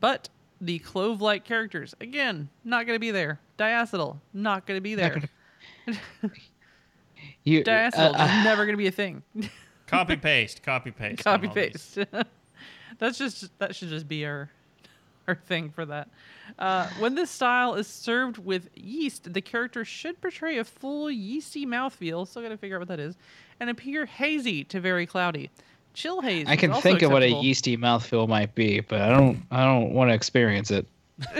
But the clove like characters, again, not going to be there. Diacetyl, not going to be there. You Diacetyl uh, is never going to be a thing. Copy paste. Copy paste. Copy paste. That's just that should just be our our thing for that. Uh, when this style is served with yeast, the character should portray a full yeasty mouthfeel. Still got to figure out what that is, and appear hazy to very cloudy. Chill haze. I can also think of what a acceptable. yeasty mouthfeel might be, but I don't. I don't want to experience it.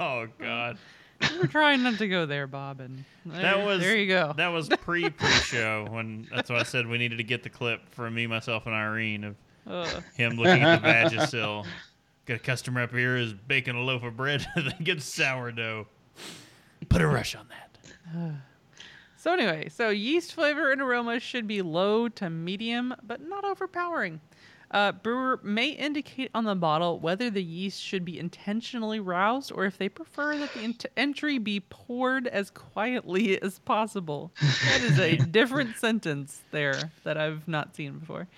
Oh God. We're trying not to go there, Bob. And That was there you go. That was pre pre show when that's why I said we needed to get the clip from me, myself, and Irene of Uh, him looking at the Vagisil. Got a customer up here is baking a loaf of bread and then gets sourdough. Put a rush on that. So anyway, so yeast flavor and aroma should be low to medium, but not overpowering. Uh, brewer may indicate on the bottle whether the yeast should be intentionally roused or if they prefer that the ent- entry be poured as quietly as possible. That is a different sentence there that I've not seen before.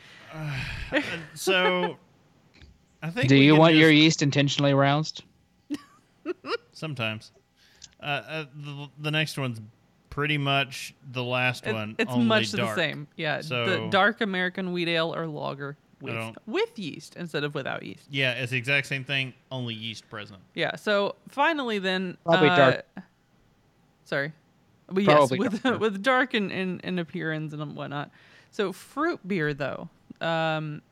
And so I think Do you can want your yeast intentionally roused? sometimes. Uh, uh, the, the next one's pretty much the last It- one. it's only much dark. the same. Yeah, the dark American wheat ale or lager with, with yeast instead of without yeast. Yeah, it's the exact same thing, only yeast present. Yeah. So finally, then Probably uh, dark. Sorry, but Probably yes, with darker. with dark in, in, in appearance and whatnot. So fruit beer, though, um,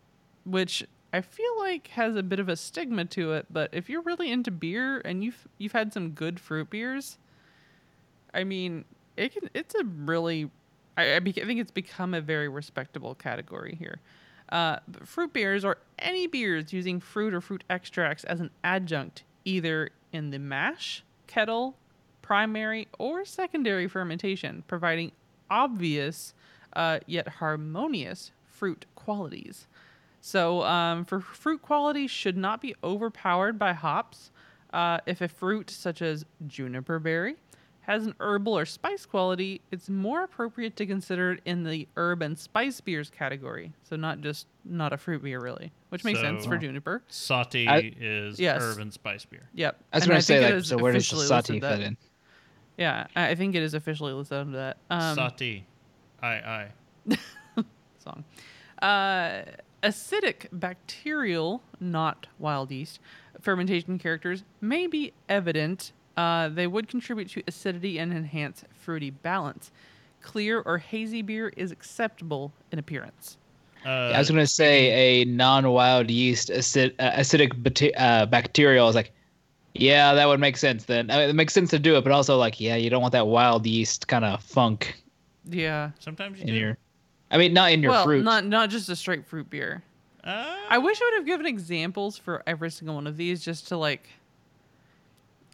which I feel like has a bit of a stigma to it. But if you're really into beer and you've you've had some good fruit beers, I mean, it can it's a really I, I, bec- I think it's become a very respectable category here. Uh, fruit beers or any beers using fruit or fruit extracts as an adjunct, either in the mash, kettle, primary, or secondary fermentation, providing obvious uh, yet harmonious fruit qualities. So, um, for fruit quality, should not be overpowered by hops. Uh, if a fruit such as juniper berry has an herbal or spice quality, it's more appropriate to consider it in the herb and spice beers category. So not just not a fruit beer really, which makes sense for So- juniper. Sahti I- is Yes. herb and spice beer. Yep. I was And going to say, think it like, is so where does the officially sahti listed fit that- in? Yeah, I I think it is officially listed under that. Um, Sahti. Aye, aye. song. Uh, acidic bacterial, not wild yeast, fermentation characters may be evident. Uh, they would contribute to acidity and enhance fruity balance. Clear or hazy beer is acceptable in appearance. Uh, I was gonna say a non-wild yeast acid, uh, acidic bacte- uh, bacterial is like, yeah, that would make sense. Then I mean, it makes sense to do it, but also like, yeah, you don't want that wild yeast kind of funk Yeah. sometimes you in do. your. I mean, not in your well, fruit. not not just a straight fruit beer. Uh, I wish I would have given examples for every single one of these, just to like.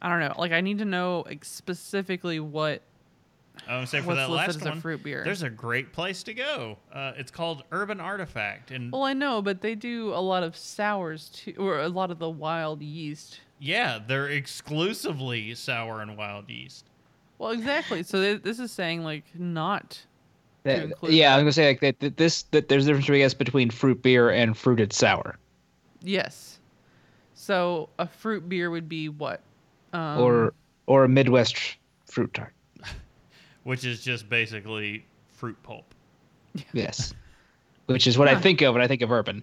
I don't know. Like, I need to know like, specifically what. I would say for what's that listed last as a one, fruit beer. there's a great place to go. Uh, it's called Urban Artifact, and Well, I know, but they do a lot of sours too, or a lot of the wild yeast. yeah, they're exclusively sour and wild yeast. Well, exactly. So th- this is saying like not. That- to yeah, I'm gonna say like that, that this that there's a difference I guess between fruit beer and fruited sour, Yes. So a fruit beer would be what? Um, or or a Midwest fruit tart. which is just basically fruit pulp. Yes, which is what I think of when I think of urban.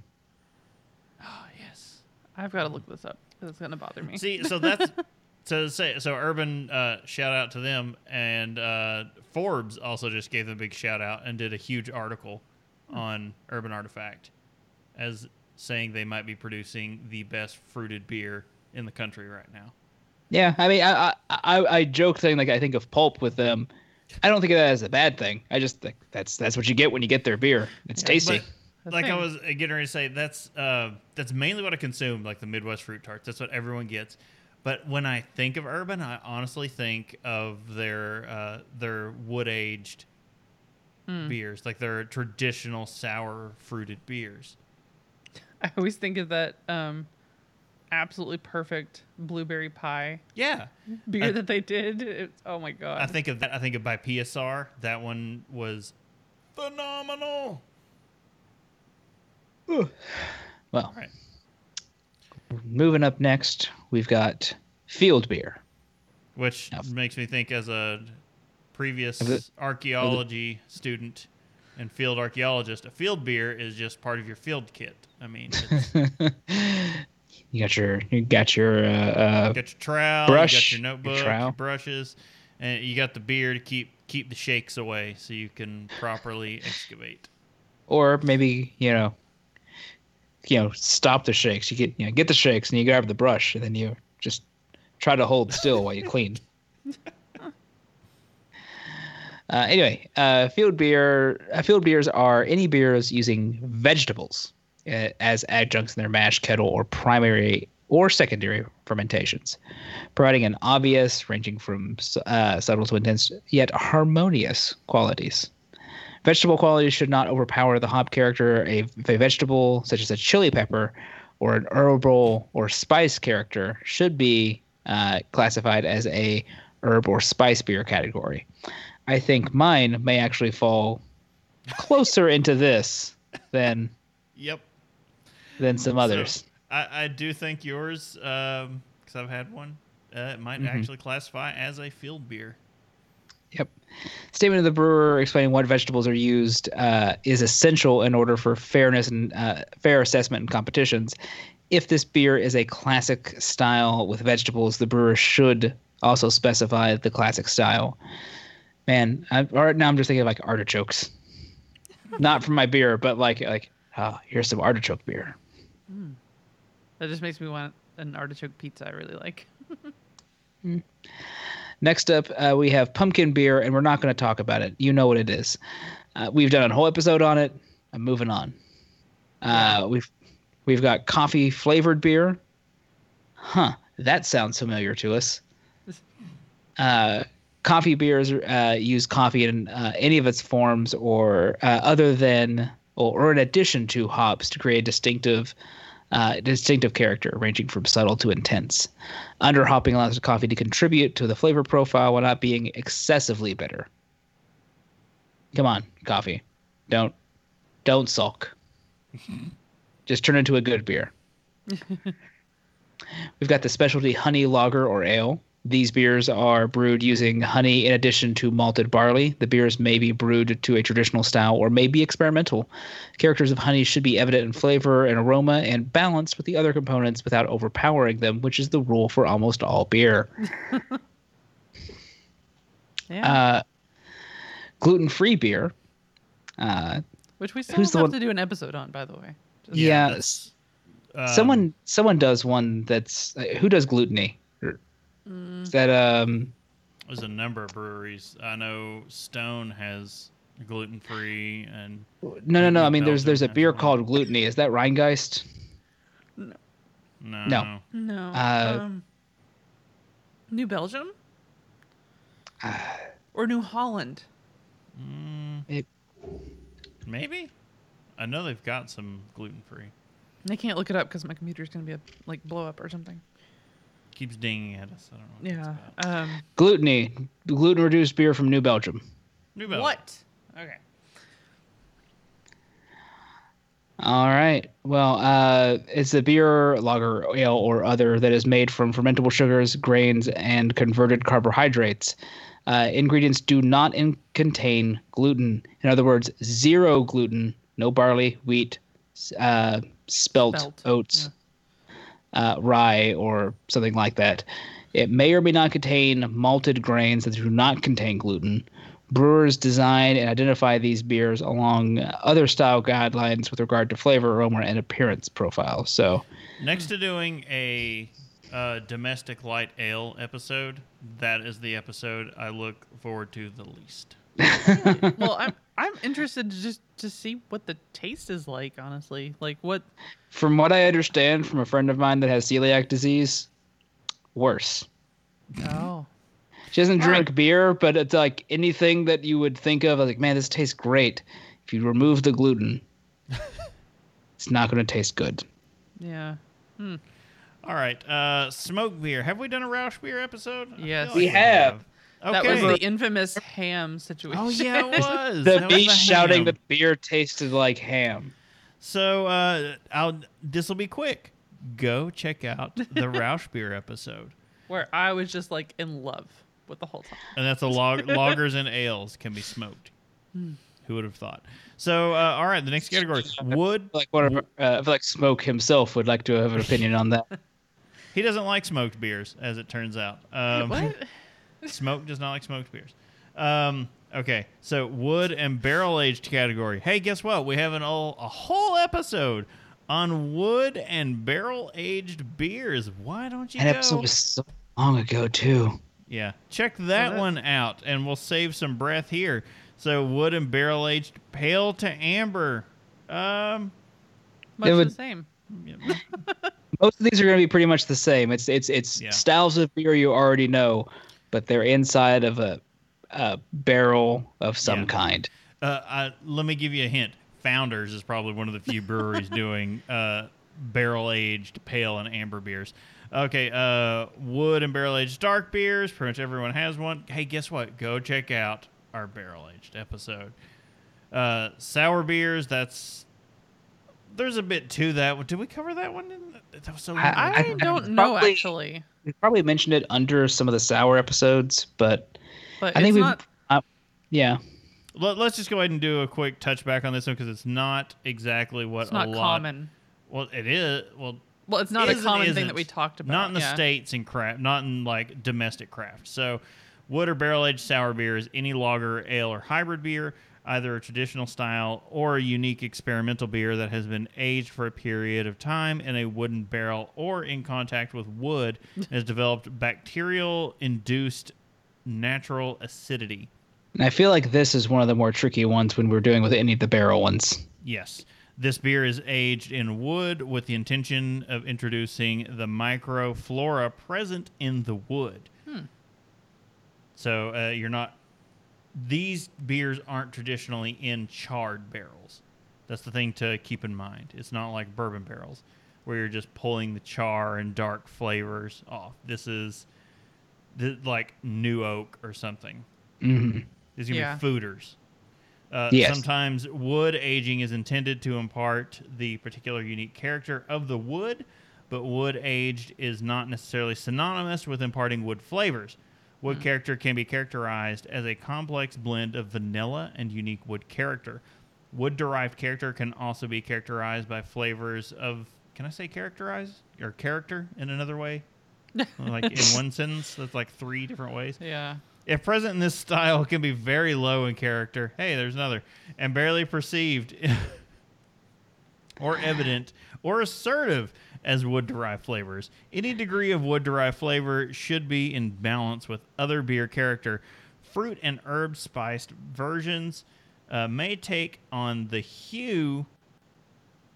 Oh yes. I've got to look this up. 'cause It's gonna bother me. See, so that's to say. So Urban, uh, shout out to them, and uh, Forbes also just gave them a big shout out and did a huge article on Urban Artifact, as saying they might be producing the best fruited beer in the country right now. Yeah, I mean, I I I, I joke saying like I think of pulp with them. I don't think of that as a bad thing. I just think that's that's what you get when you get their beer. It's tasty. But The like I was getting ready to say, that's uh, that's mainly what I consume, like the Midwest fruit tarts. That's what everyone gets. But when I think of urban, I honestly think of their uh, their wood aged Hmm. beers, like their traditional sour fruited beers. I always think of that um, absolutely perfect blueberry pie Yeah, beer I- that they did. It's, oh my god. I think of that. I think of by PSR. That one was phenomenal. Well, All right. Moving up next, we've got field beer. Which Now- makes me think, as a previous archaeology student and field archaeologist, a field beer is just part of your field kit. I mean, it's, you you got your you got your uh, uh, got your trowel, Brush, you got your your notebook, your, trowel. brushes, and you got the beer to keep keep the shakes away, so you can properly excavate. or maybe you know, you know, stop the shakes. You get you know get the shakes and you grab the brush and then you just try to hold still while you clean. Uh, anyway, uh, field beer. Uh, field beers are any beers using vegetables uh, as adjuncts in their mash, kettle, or primary or secondary fermentations, providing an obvious, ranging from uh, subtle to intense, yet harmonious qualities. Vegetable qualities should not overpower the hop character. A, if a vegetable, such as a chili pepper, or an herbal or spice character, should be uh, classified as a herb or spice beer category. I think mine may actually fall closer into this than Yep. than some So, others. I, I do think yours, because I've had one, uh, it might Mhm. actually classify as a field beer. Statement of the brewer explaining what vegetables are used uh, is essential in order for fairness and uh, fair assessment in competitions. If this beer is a classic style with vegetables, the brewer should also specify the classic style. Man, I, right now I'm just thinking of like artichokes, not from my beer, but like like oh, here's some artichoke beer. that just makes me want an artichoke pizza. I really like. Next up, uh, we have pumpkin beer, and we're not going to talk about it. You know what it is. Uh, we've done a whole episode on it. I'm moving on. Uh, We've we've got coffee flavored beer. Huh, that sounds familiar to us. Uh, coffee beers uh, use coffee in uh, any of its forms, or uh, other than or, or in addition to hops, to create distinctive uh, distinctive character, ranging from subtle to intense. Underhopping allows the coffee to contribute to the flavor profile while not being excessively bitter. Come on, coffee. Don't don't sulk. Just turn into a good beer. We've got the specialty honey lager or ale. These beers are brewed using honey in addition to malted barley. The beers may be brewed to a traditional style or may be experimental. Characters of honey should be evident in flavor and aroma and balanced with the other components without overpowering them, which is the rule for almost all beer. Yeah. Uh, gluten free beer. Uh, Which we still who's the have one- to do an episode on, by the way. Just- Yeah, that's, um, someone someone does one that's uh, who does gluttony. Or- Mm, Is that um There's a number of breweries. I know Stone has gluten free, and no no no I mean there's there's a beer called gluttony. Is that Rhinegeist? no, No. no. Uh, um, New Belgium Uh, or New Holland? Mm, It- maybe. I know they've got some gluten free. I can't look it up because my computer's gonna be a like blow up or something. Keeps dinging at us. I don't know. What Yeah. That's about. Um. Glutiny, gluten reduced beer from New Belgium. New Belgium. What? Okay. All right. Well, uh, it's a beer, lager, ale, or other that is made from fermentable sugars, grains, and converted carbohydrates. Uh, ingredients do not in- contain gluten. In other words, zero gluten, no barley, wheat, uh, spelt, Spelt, oats, uh, rye, or something like that. It may or may not contain malted grains that do not contain gluten. Brewers design and identify these beers along other style guidelines with regard to flavor, aroma, and appearance profile. So, Next to doing a uh, domestic light ale episode, that is the episode I look forward to the least. well, I'm I'm interested to just to see what the taste is like. Honestly, like what? from what I understand from a friend of mine that has celiac disease, worse. Oh. She doesn't All right. drink beer, but it's like anything that you would think of, like, man, this tastes great. If you remove the gluten, it's not going to taste good. Yeah. All right, uh, smoke beer. Have we done a Rauch beer episode? Yes. feel We have. Okay. That was the infamous ham situation. oh yeah, it was. The That was me the shouting ham. that beer tasted like ham. So uh, I'll. This will be quick. Go check out the Rauch beer episode, Where I was just like in love with the whole time. and that's a log- lagers and ales can be smoked. Who would have thought? So uh, all right, the next category wood. I feel like one uh, I feel like Smoke himself would like to have an opinion on that. He doesn't like smoked beers, as it turns out. Um, what? Smoke does not like smoked beers. Um, okay, so wood and barrel aged category. Hey, guess what? We have an all, a whole episode on wood and barrel aged beers. Why don't you That go? episode was so long ago too. yeah, check that that- one out, and we'll save some breath here. So wood and barrel aged pale to amber. Um, Much would- the same. yeah, Most of these are going to be pretty much the same. It's it's it's Yeah. styles of beer you already know, but they're inside of a, a barrel of some Yeah. kind. Uh, I, let me give you a hint. Founders is probably one of the few breweries doing uh, barrel aged pale and amber beers. Okay, uh, wood and barrel aged dark beers. Pretty much everyone has one. Hey, guess what? Go check out our barrel aged episode. Uh, sour beers. That's there's a bit to that. Did we cover that one? In, that was so. I- I. I- don't know probably- actually, We probably mentioned it under some of the sour episodes, but but I think we, not. uh, yeah, Let, us just go ahead and do a quick touchback on this one because it's not exactly what It's not a lot. common. Well, it is. Well, Well, it's not a common thing that we talked about. Not in the yeah. states in craft, not in like domestic craft. So, wood or barrel aged sour beer is any lager, ale, or hybrid beer, either a traditional style or a unique experimental beer that has been aged for a period of time in a wooden barrel or in contact with wood and has developed bacterial induced natural acidity. and I feel like this is one of the more tricky ones when we're doing with any of the barrel ones. Yes. This beer is aged in wood with the intention of introducing the microflora present in the wood. So uh, you're not. These beers aren't traditionally in charred barrels. That's the thing to keep in mind. It's not like bourbon barrels where you're just pulling the char and dark flavors off. This is th- like new oak or something. hmm These are gonna Yeah. be foeders. Uh, Yes. Sometimes wood aging is intended to impart the particular unique character of the wood, but wood aged is not necessarily synonymous with imparting wood flavors. Wood mm-hmm. character can be characterized as a complex blend of vanilla and unique wood character. Wood derived character can also be characterized by flavors of, can I say characterized? Or character in another way? like in one sentence, that's like three different ways. Yeah. If present in this style, can be very low in character. Hey, there's another. And barely perceived or evident or assertive as wood derived flavors. Any degree of wood derived flavor should be in balance with other beer character. Fruit and herb spiced versions uh, may take on the hue,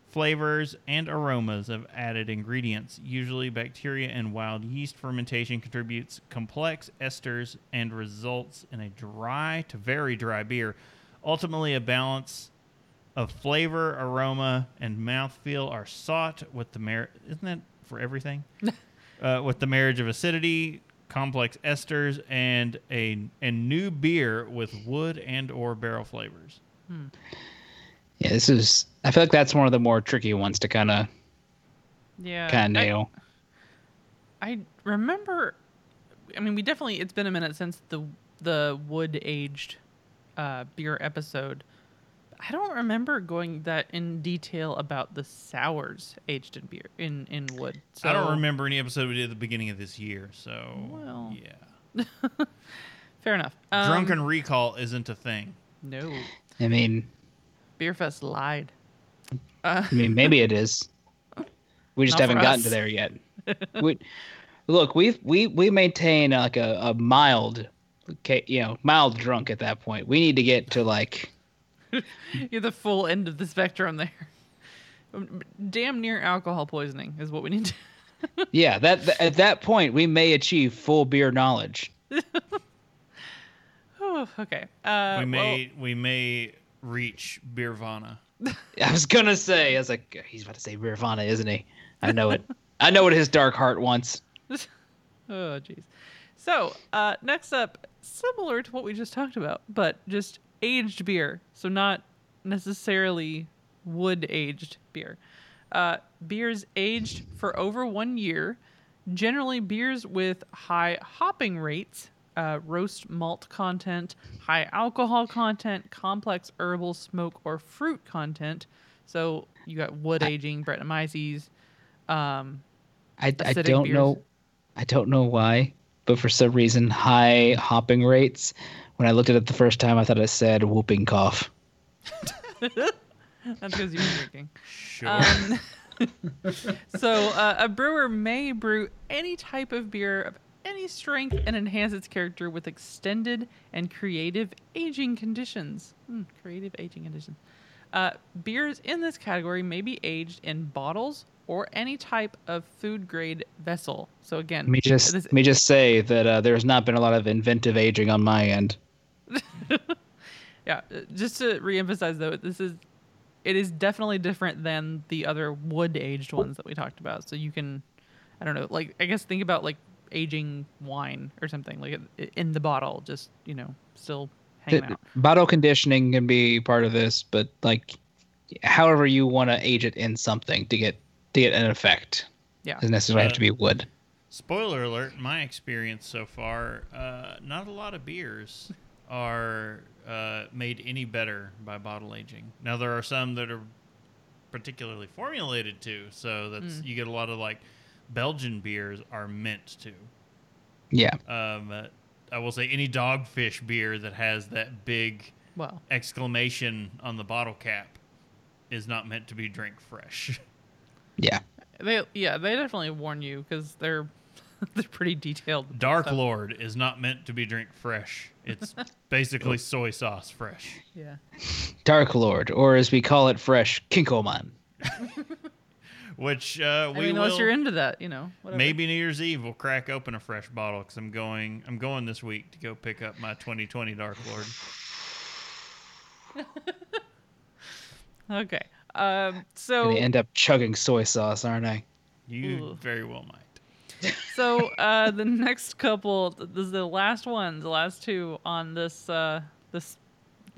flavors, and aromas of added ingredients. Usually, bacteria and wild yeast fermentation contributes complex esters and results in a dry to very dry beer. Ultimately, a balance of flavor, aroma, and mouthfeel are sought with the mar- isn't that for everything? uh, with the marriage of acidity, complex esters, and a a new beer with wood and or barrel flavors. Yeah, this is. I feel like that's one of the more tricky ones to kind of Yeah. kind of I- nail. I remember. I mean, we definitely. It's been a minute since the the wood aged uh, beer episode. I don't remember going that in detail about the sours aged in beer in in wood. So, I don't remember any episode we did at the beginning of this year, so Well. yeah. Fair enough. Um, Drunken recall isn't a thing. No, I mean, Beerfest lied. I mean, maybe it is. We just haven't gotten to there yet. we, look, we we we maintain like a, a mild, you know, mild drunk at that point. We need to get to like, You're the full end of the spectrum there. Damn near alcohol poisoning is what we need to. yeah, that th- at that point we may achieve full beer knowledge. Oh, okay. Uh, we well, may we may reach Beervana. I was gonna say, I was like, he's about to say Nirvana, isn't he? I know it. I know what his dark heart wants. Oh, jeez. So, uh, next up, similar to what we just talked about, but just aged beer. So, not necessarily wood aged beer. Uh, beers aged for over one year. Generally, beers with high hopping rates, uh, roast malt content, high alcohol content, complex herbal, smoke, or fruit content. So, you got wood aging, Brettanomyces. Um, I, I don't beers. know I don't know why, but for some reason high hopping rates. When I looked at it the first time, I thought it said whooping cough. that's because you've been drinking. Sure. Um, so uh, a brewer may brew any type of beer of any strength and enhance its character with extended and creative aging conditions. Hmm, creative aging conditions. Uh, beers in this category may be aged in bottles or any type of food grade vessel. So again, Let me just this- let me just say that uh, there's not been a lot of inventive aging on my end. Yeah, uh, just to reemphasize though, this is it is definitely different than the other wood aged ones that we talked about. So you can, I don't know, like I guess think about like aging wine or something like in the bottle, just you know, still hanging Th- out. Bottle conditioning can be part of this, but like, however you want to age it in something to get to get an effect, Yeah, doesn't necessarily have to be wood. Spoiler alert, my experience so far, uh, not a lot of beers are uh, made any better by bottle aging. Now there are some that are particularly formulated to, so that's Mm. you get a lot of like Belgian beers are meant to. Yeah, Um, uh, I will say any dogfish beer that has that big well, exclamation on the bottle cap is not meant to be drink fresh. yeah. they yeah they definitely warn you because they're they're pretty detailed. Dark stuff. Lord is not meant to be drink fresh. It's basically soy sauce fresh. Yeah, Dark Lord, or as we call it fresh, Kikkoman. Which uh, I we mean, will unless you're into that, you know, whatever. maybe New Year's Eve we'll crack open a fresh bottle because I'm going I'm going this week to go pick up my 2020 Dark Lord. Okay. Um. So Gonna end up chugging soy sauce, aren't I? You Ooh. very well might. So uh, the next couple, th- this is the last one, the last two on this uh, this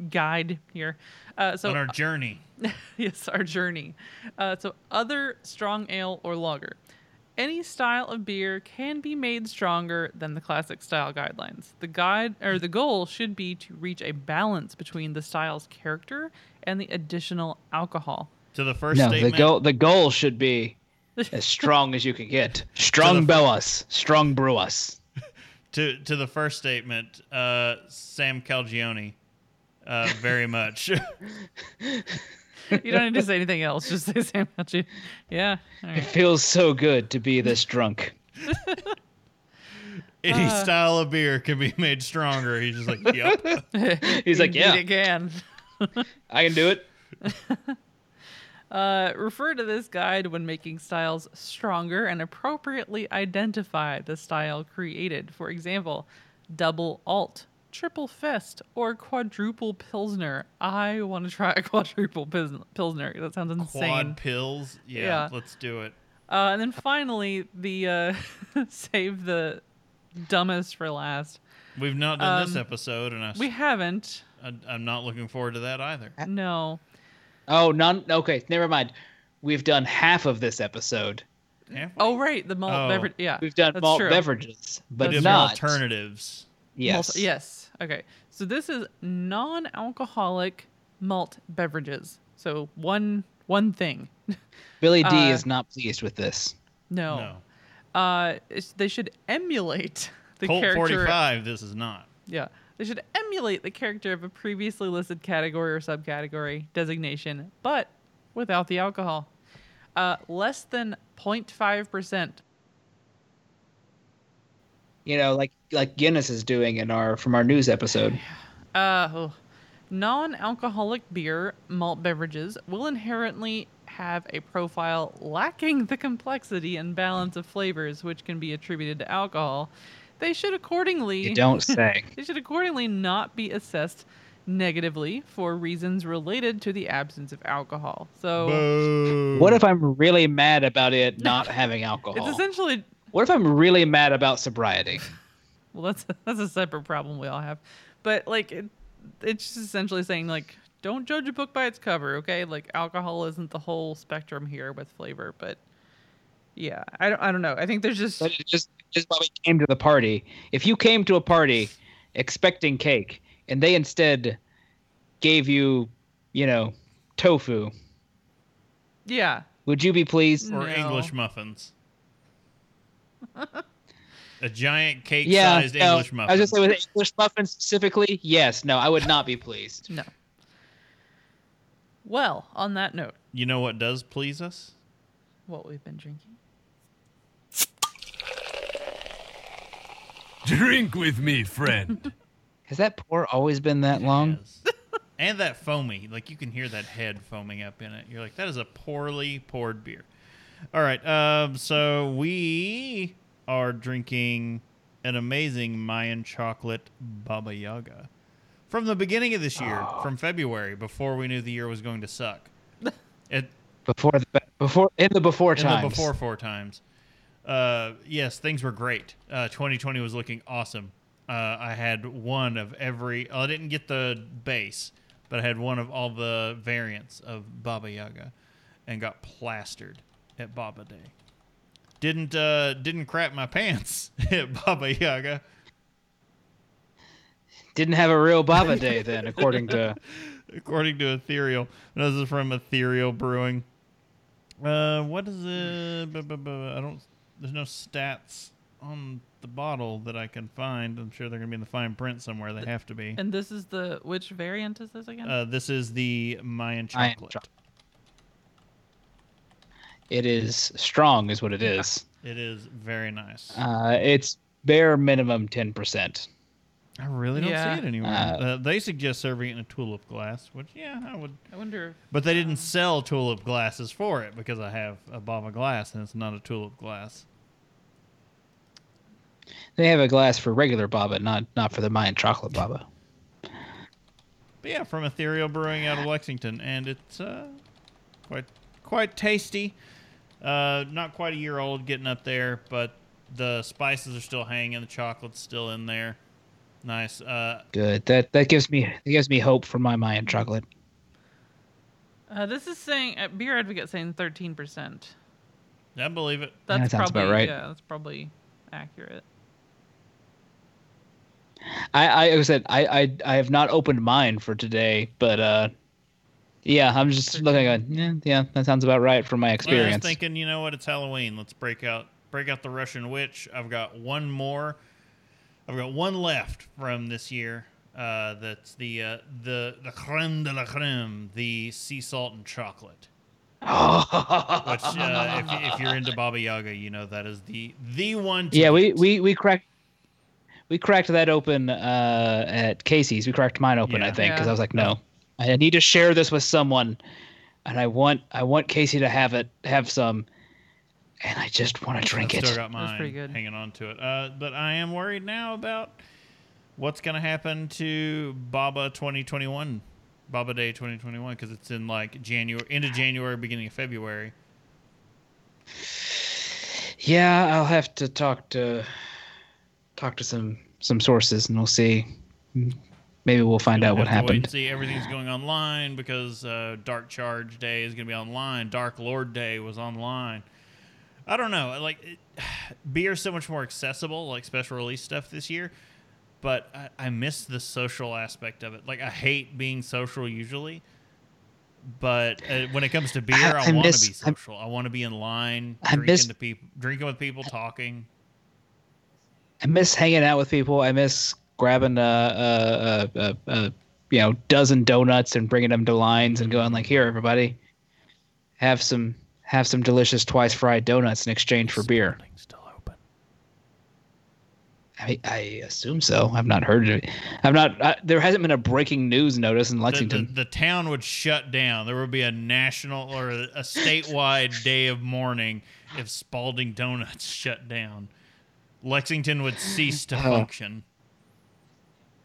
guide here. Uh, so On our journey, yes, our journey. Uh, so other strong ale or lager. any style of beer can be made stronger than the classic style guidelines. The guide or the goal should be to reach a balance between the style's character and the additional alcohol. To the first No, statement. the goal the goal should be as strong as you can get. Strong fir- bow us, strong brew us. to to the first statement, uh, Sam Calagione, uh, very much. You don't need to say anything else. Just say Sam Pelchi. Yeah. all It feels so good to be this drunk. Any Uh. style of beer can be made stronger. He's just like, yep. He's like, yeah, it can. I can do it. Uh, refer to this guide when making styles stronger and appropriately identify the style created. For example, double alt, triple fist, or quadruple pilsner. I want to try a quadruple pils- pilsner. That sounds insane. Quad pills. Yeah, Yeah. let's do it. Uh, and then finally, the uh, save the dumbest for last. We've not done this Um, episode, and I, We haven't. I, I'm not looking forward to that either. No. Oh, none. Okay, never mind. We've done half of this episode. Have we? Oh, right. The malt Oh. beverage. Yeah. We've done that's malt true. beverages, but We did not alternatives. Yes. Malt- yes. Okay. So this is non-alcoholic malt beverages. So one one thing. Billy Dee Uh, is not pleased with this. No. No. Uh, it's, they should emulate the Colt character. 45. This is not. Yeah. They should emulate the character of a previously listed category or subcategory designation, but without the alcohol. Uh, less than 0.5%. You know, like like Guinness is doing in our from our news episode. Uh, oh. non-alcoholic beer malt beverages will inherently have a profile lacking the complexity and balance of flavors which can be attributed to alcohol. They should accordingly You don't say. they should accordingly not be assessed negatively for reasons related to the absence of alcohol. So Boo. what if I'm really mad about it not having alcohol? it's essentially What if I'm really mad about sobriety? well that's that's a separate problem we all have. But like it, it's just essentially saying like don't judge a book by its cover, okay? Like alcohol isn't the whole spectrum here with flavor, but yeah, I don't I don't know. I think there's just But just just why we came to the party. If you came to a party expecting cake and they instead gave you, you know, tofu, yeah. would you be pleased? or No. English muffins? A giant cake Yeah, sized no, English muffin. I was just saying with English muffins specifically. Yes, no, I would not be pleased. No. Well, on that note, you know what does please us? what we've been drinking. Drink with me, friend. Has that pour always been that long? Yes. and that foamy. Like you can hear that head foaming up in it. You're like, that is a poorly poured beer. All right. Um, so we are drinking an amazing Mayan chocolate Baba Yaga. From the beginning of this year, from February, before we knew the year was going to suck. It Before the before in the before in times. the before four times. Uh, yes, things were great. Uh, 2020 was looking awesome. Uh, I had one of every. oh, I didn't get the base, but I had one of all the variants of Baba Yaga, and got plastered at Baba Day. Didn't uh, didn't crap my pants at Baba Yaga. Didn't have a real Baba Day then, according to. according to Ethereal. This is from Ethereal Brewing. Uh, what is it? I don't. There's no stats on the bottle that I can find. I'm sure they're gonna be in the fine print somewhere. They have to be. And this is the which variant is this again? Uh, this is the Mayan Mayan chocolate. chocolate. It is strong, is what it is. It is very nice. Uh, it's bare minimum ten percent. I really don't yeah. see it anywhere. Uh, Uh, they suggest serving it in a tulip glass, which yeah, I would. I wonder. But they didn't sell tulip glasses for it because I have a Baba glass and it's not a tulip glass. They have a glass for regular Baba, not not for the Mayan chocolate Baba. But yeah, from Ethereal Brewing out of Lexington, and it's uh, quite quite tasty. Uh, not quite a year old, getting up there, but the spices are still hanging, the chocolate's still in there. Nice. Uh, Good. That that gives me that gives me hope for my Mayan chocolate. Uh, this is saying uh, Beer Advocate saying thirteen percent. I believe it. That's that sounds about right. yeah, that's probably accurate. I, I said I, I I have not opened mine for today, but uh, yeah, I'm just looking at yeah, yeah, that sounds about right from my Well, I was experience. thinking, you know what? It's Halloween. Let's break out break out the Russian witch. I've got one more. I've got one left from this year. Uh, that's the uh, the the creme de la creme, the sea salt and chocolate. Which, uh, if, if you're into Baba Yaga, you know that is the the one. Yeah, we, we we cracked we cracked that open uh, at Casey's. We cracked mine open, I think, because Yeah. I was like, no, I need to share this with someone, and I want I want Casey to have it, have some, and I just want to drink I've it. Still got That's mine pretty good. hanging on to it. Uh, but I am worried now about what's going to happen to Baba 2021, Baba Day 2021, because it's in like January, end of January, beginning of February. Yeah, I'll have to talk to talk to some some sources, and we'll see. Maybe we'll find out what have wait and happened. see, everything's going online because uh, Dark Charge Day is going to be online. Dark Lord Day was online. I don't know. Like, it, beer's so much more accessible, like special release stuff this year. But I, I miss the social aspect of it. Like, I hate being social usually. But uh, when it comes to beer, I- I, I want to be I- social. I, want to be in line, I drinking miss- to people, drinking with people, talking. I miss hanging out with people. I miss grabbing a, a, a, a, a you know dozen donuts and bringing them to lines and going like, "Here, everybody, have some have some delicious twice fried donuts in exchange for beer." Still open. I, I assume so. I've not heard of it. I've not. I, there hasn't been a breaking news notice in Lexington. the, the town would shut down. There would be a national or a, a statewide day of mourning if Spalding Donuts shut down. Lexington would cease to Oh. function.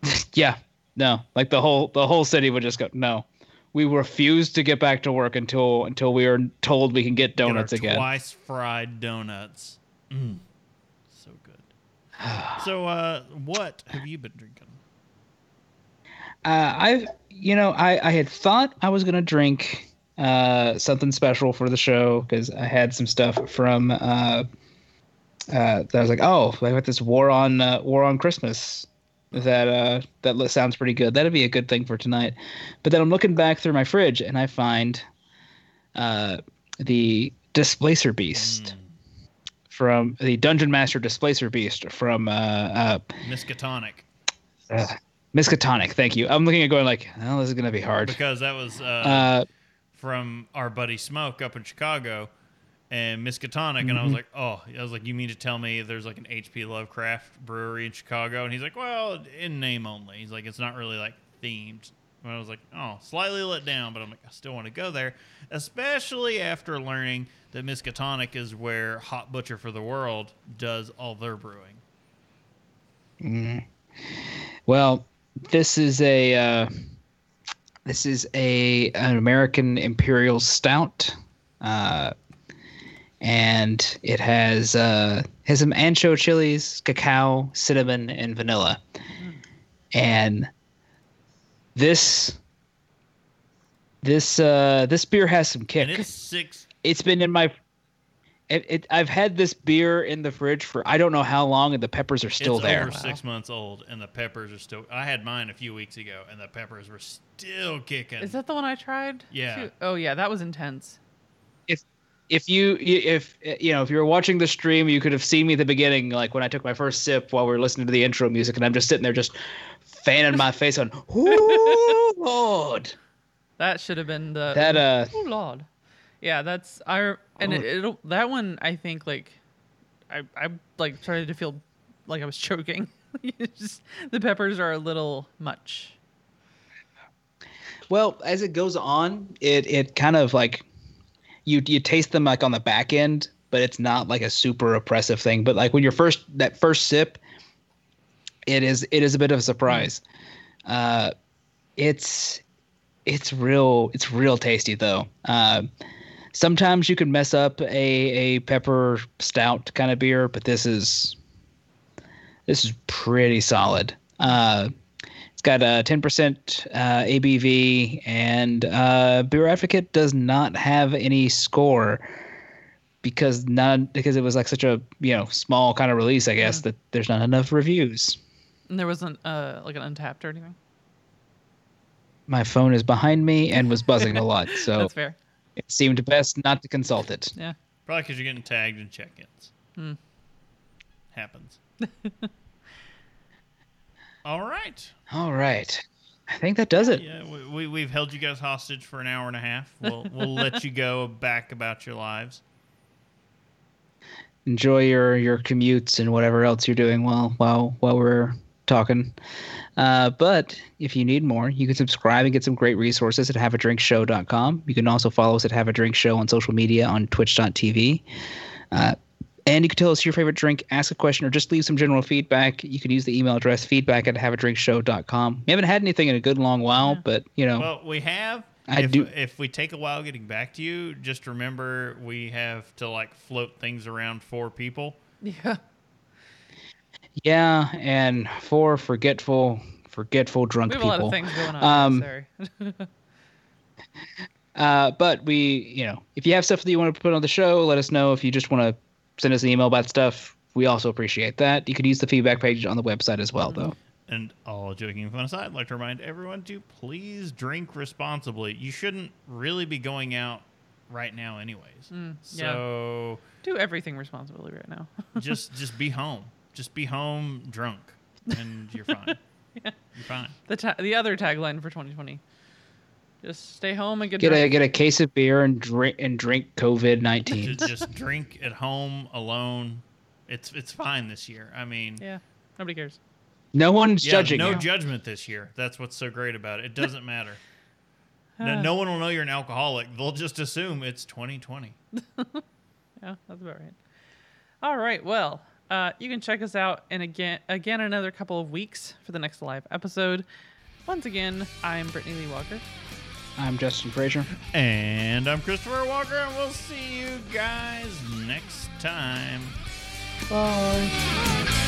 yeah, no, like the whole the whole city would just go. No, we refuse to get back to work until until we are told we can get Get donuts again. Twice fried donuts. Mm. So good. so, uh, what have you been drinking? Uh, I've, you know, I, I had thought I was gonna drink uh, something special for the show because I had some stuff from. Uh, uh, that I was like, oh, I got this War on uh, War on Christmas. That uh, that sounds pretty good. That'd be a good thing for tonight. But then I'm looking back through my fridge and I find uh, the Displacer Beast from the Dungeon Master Displacer Beast from uh, uh, Miskatonic. uh, Miskatonic. Thank you. I'm looking at going like, oh, this is gonna be hard. Because that was uh, Uh, from our buddy Smoke up in Chicago and Miskatonic. And I Mm-hmm. was like, oh, I was like, you mean to tell me there's like an HP Lovecraft brewery in Chicago? And he's like, well, in name only. He's like, it's not really like themed. And I was like, oh, slightly let down, but I'm like, I still want to go there, especially after learning that Miskatonic is where Hop Butcher for the World does all their brewing. well, this is a uh, this is a an American Imperial Stout, uh, and it has uh, has some ancho chilies, cacao, cinnamon, and vanilla, and this this uh, this beer has some kick. And it's six. it's been in my it, it I've had this beer in the fridge for I don't know how long and the peppers are still it's there. over six months old, and the peppers are still. I had mine a few weeks ago, and the peppers were still kicking. Is that the one I tried? Yeah. too? Oh yeah, that was intense. If you if you know if you were watching the stream, you could have seen me at the beginning, like when I took my first sip while we were listening to the intro music, and I'm just sitting there just fanning my face on. Ooh, Lord, That should have been the that uh, Oh lord. Yeah, that's I and it, it'll that one I think like I I like started to feel like I was choking. Just the peppers are a little much. Well, as it goes on, it it kind of like you you taste them like on the back end, but it's not like a super oppressive thing. But like when you're first that first sip, it is it is a bit of a surprise. Uh, it's it's real it's real tasty though. Uh, sometimes you can mess up a a pepper stout kind of beer, but this is this is pretty solid. Uh, it's got a 10% uh, ABV, and uh, Beer Advocate does not have any score because none because it was like such a you know small kind of release, I guess that there's not enough reviews. And there wasn't uh like an Untappd or anything. My phone is behind me and was buzzing a lot, so That's fair. it seemed best not to consult it. Yeah. Probably because you're getting tagged in check-ins. Hmm. Happens. All right. All right, I think that does it. Yeah, we, we we've held you guys hostage for an hour and a half. We'll we'll let you go back about your lives. enjoy your your commutes and whatever else you're doing while while while we're talking. Uh, but if you need more, you can subscribe and get some great resources at haveadrinkshow.com. You can also follow us at Have a Drink Show on social media on twitch.tv. Uh, and you can tell us your favorite drink, ask a question, or just leave some general feedback. You can use the email address feedback at haveadrinkshow.com. We haven't had anything in a good long while, Yeah. but you know, Well, we have. I if, do- If we take a while getting back to you, just remember we have to like float things around four people. Yeah. yeah, and for forgetful, forgetful drunk We have a people. lot of things going on. Um, sorry. Uh, but we, you know, if you have stuff that you want to put on the show, let us know. If you just want to send us an email about stuff, we also appreciate that. You could use the feedback page on the website as well, though. And all joking fun aside, I'd like to remind everyone to please drink responsibly. You shouldn't really be going out right now, anyways. Mm, yeah. so Do everything responsibly right now. just just be home. Just be home drunk, and you're fine. yeah. You're fine. the ta- the other tagline for 2020. Just stay home and get, Get a get a case of beer and drink and drink COVID nineteen. just, just drink at home alone. It's it's fine this year. I mean, Yeah. Nobody cares. no one's yeah, judging no you. judgment this year. That's what's so great about it. It doesn't matter. no, no one will know you're an alcoholic. They'll just assume it's 2020. Yeah, that's about right. All right. Well, uh, you can check us out in again again another couple of weeks for the next live episode. Once again, I'm Brittany Lee Walker. I'm Justin Frazier. And I'm Christopher Walker, and we'll see you guys next time. Diamond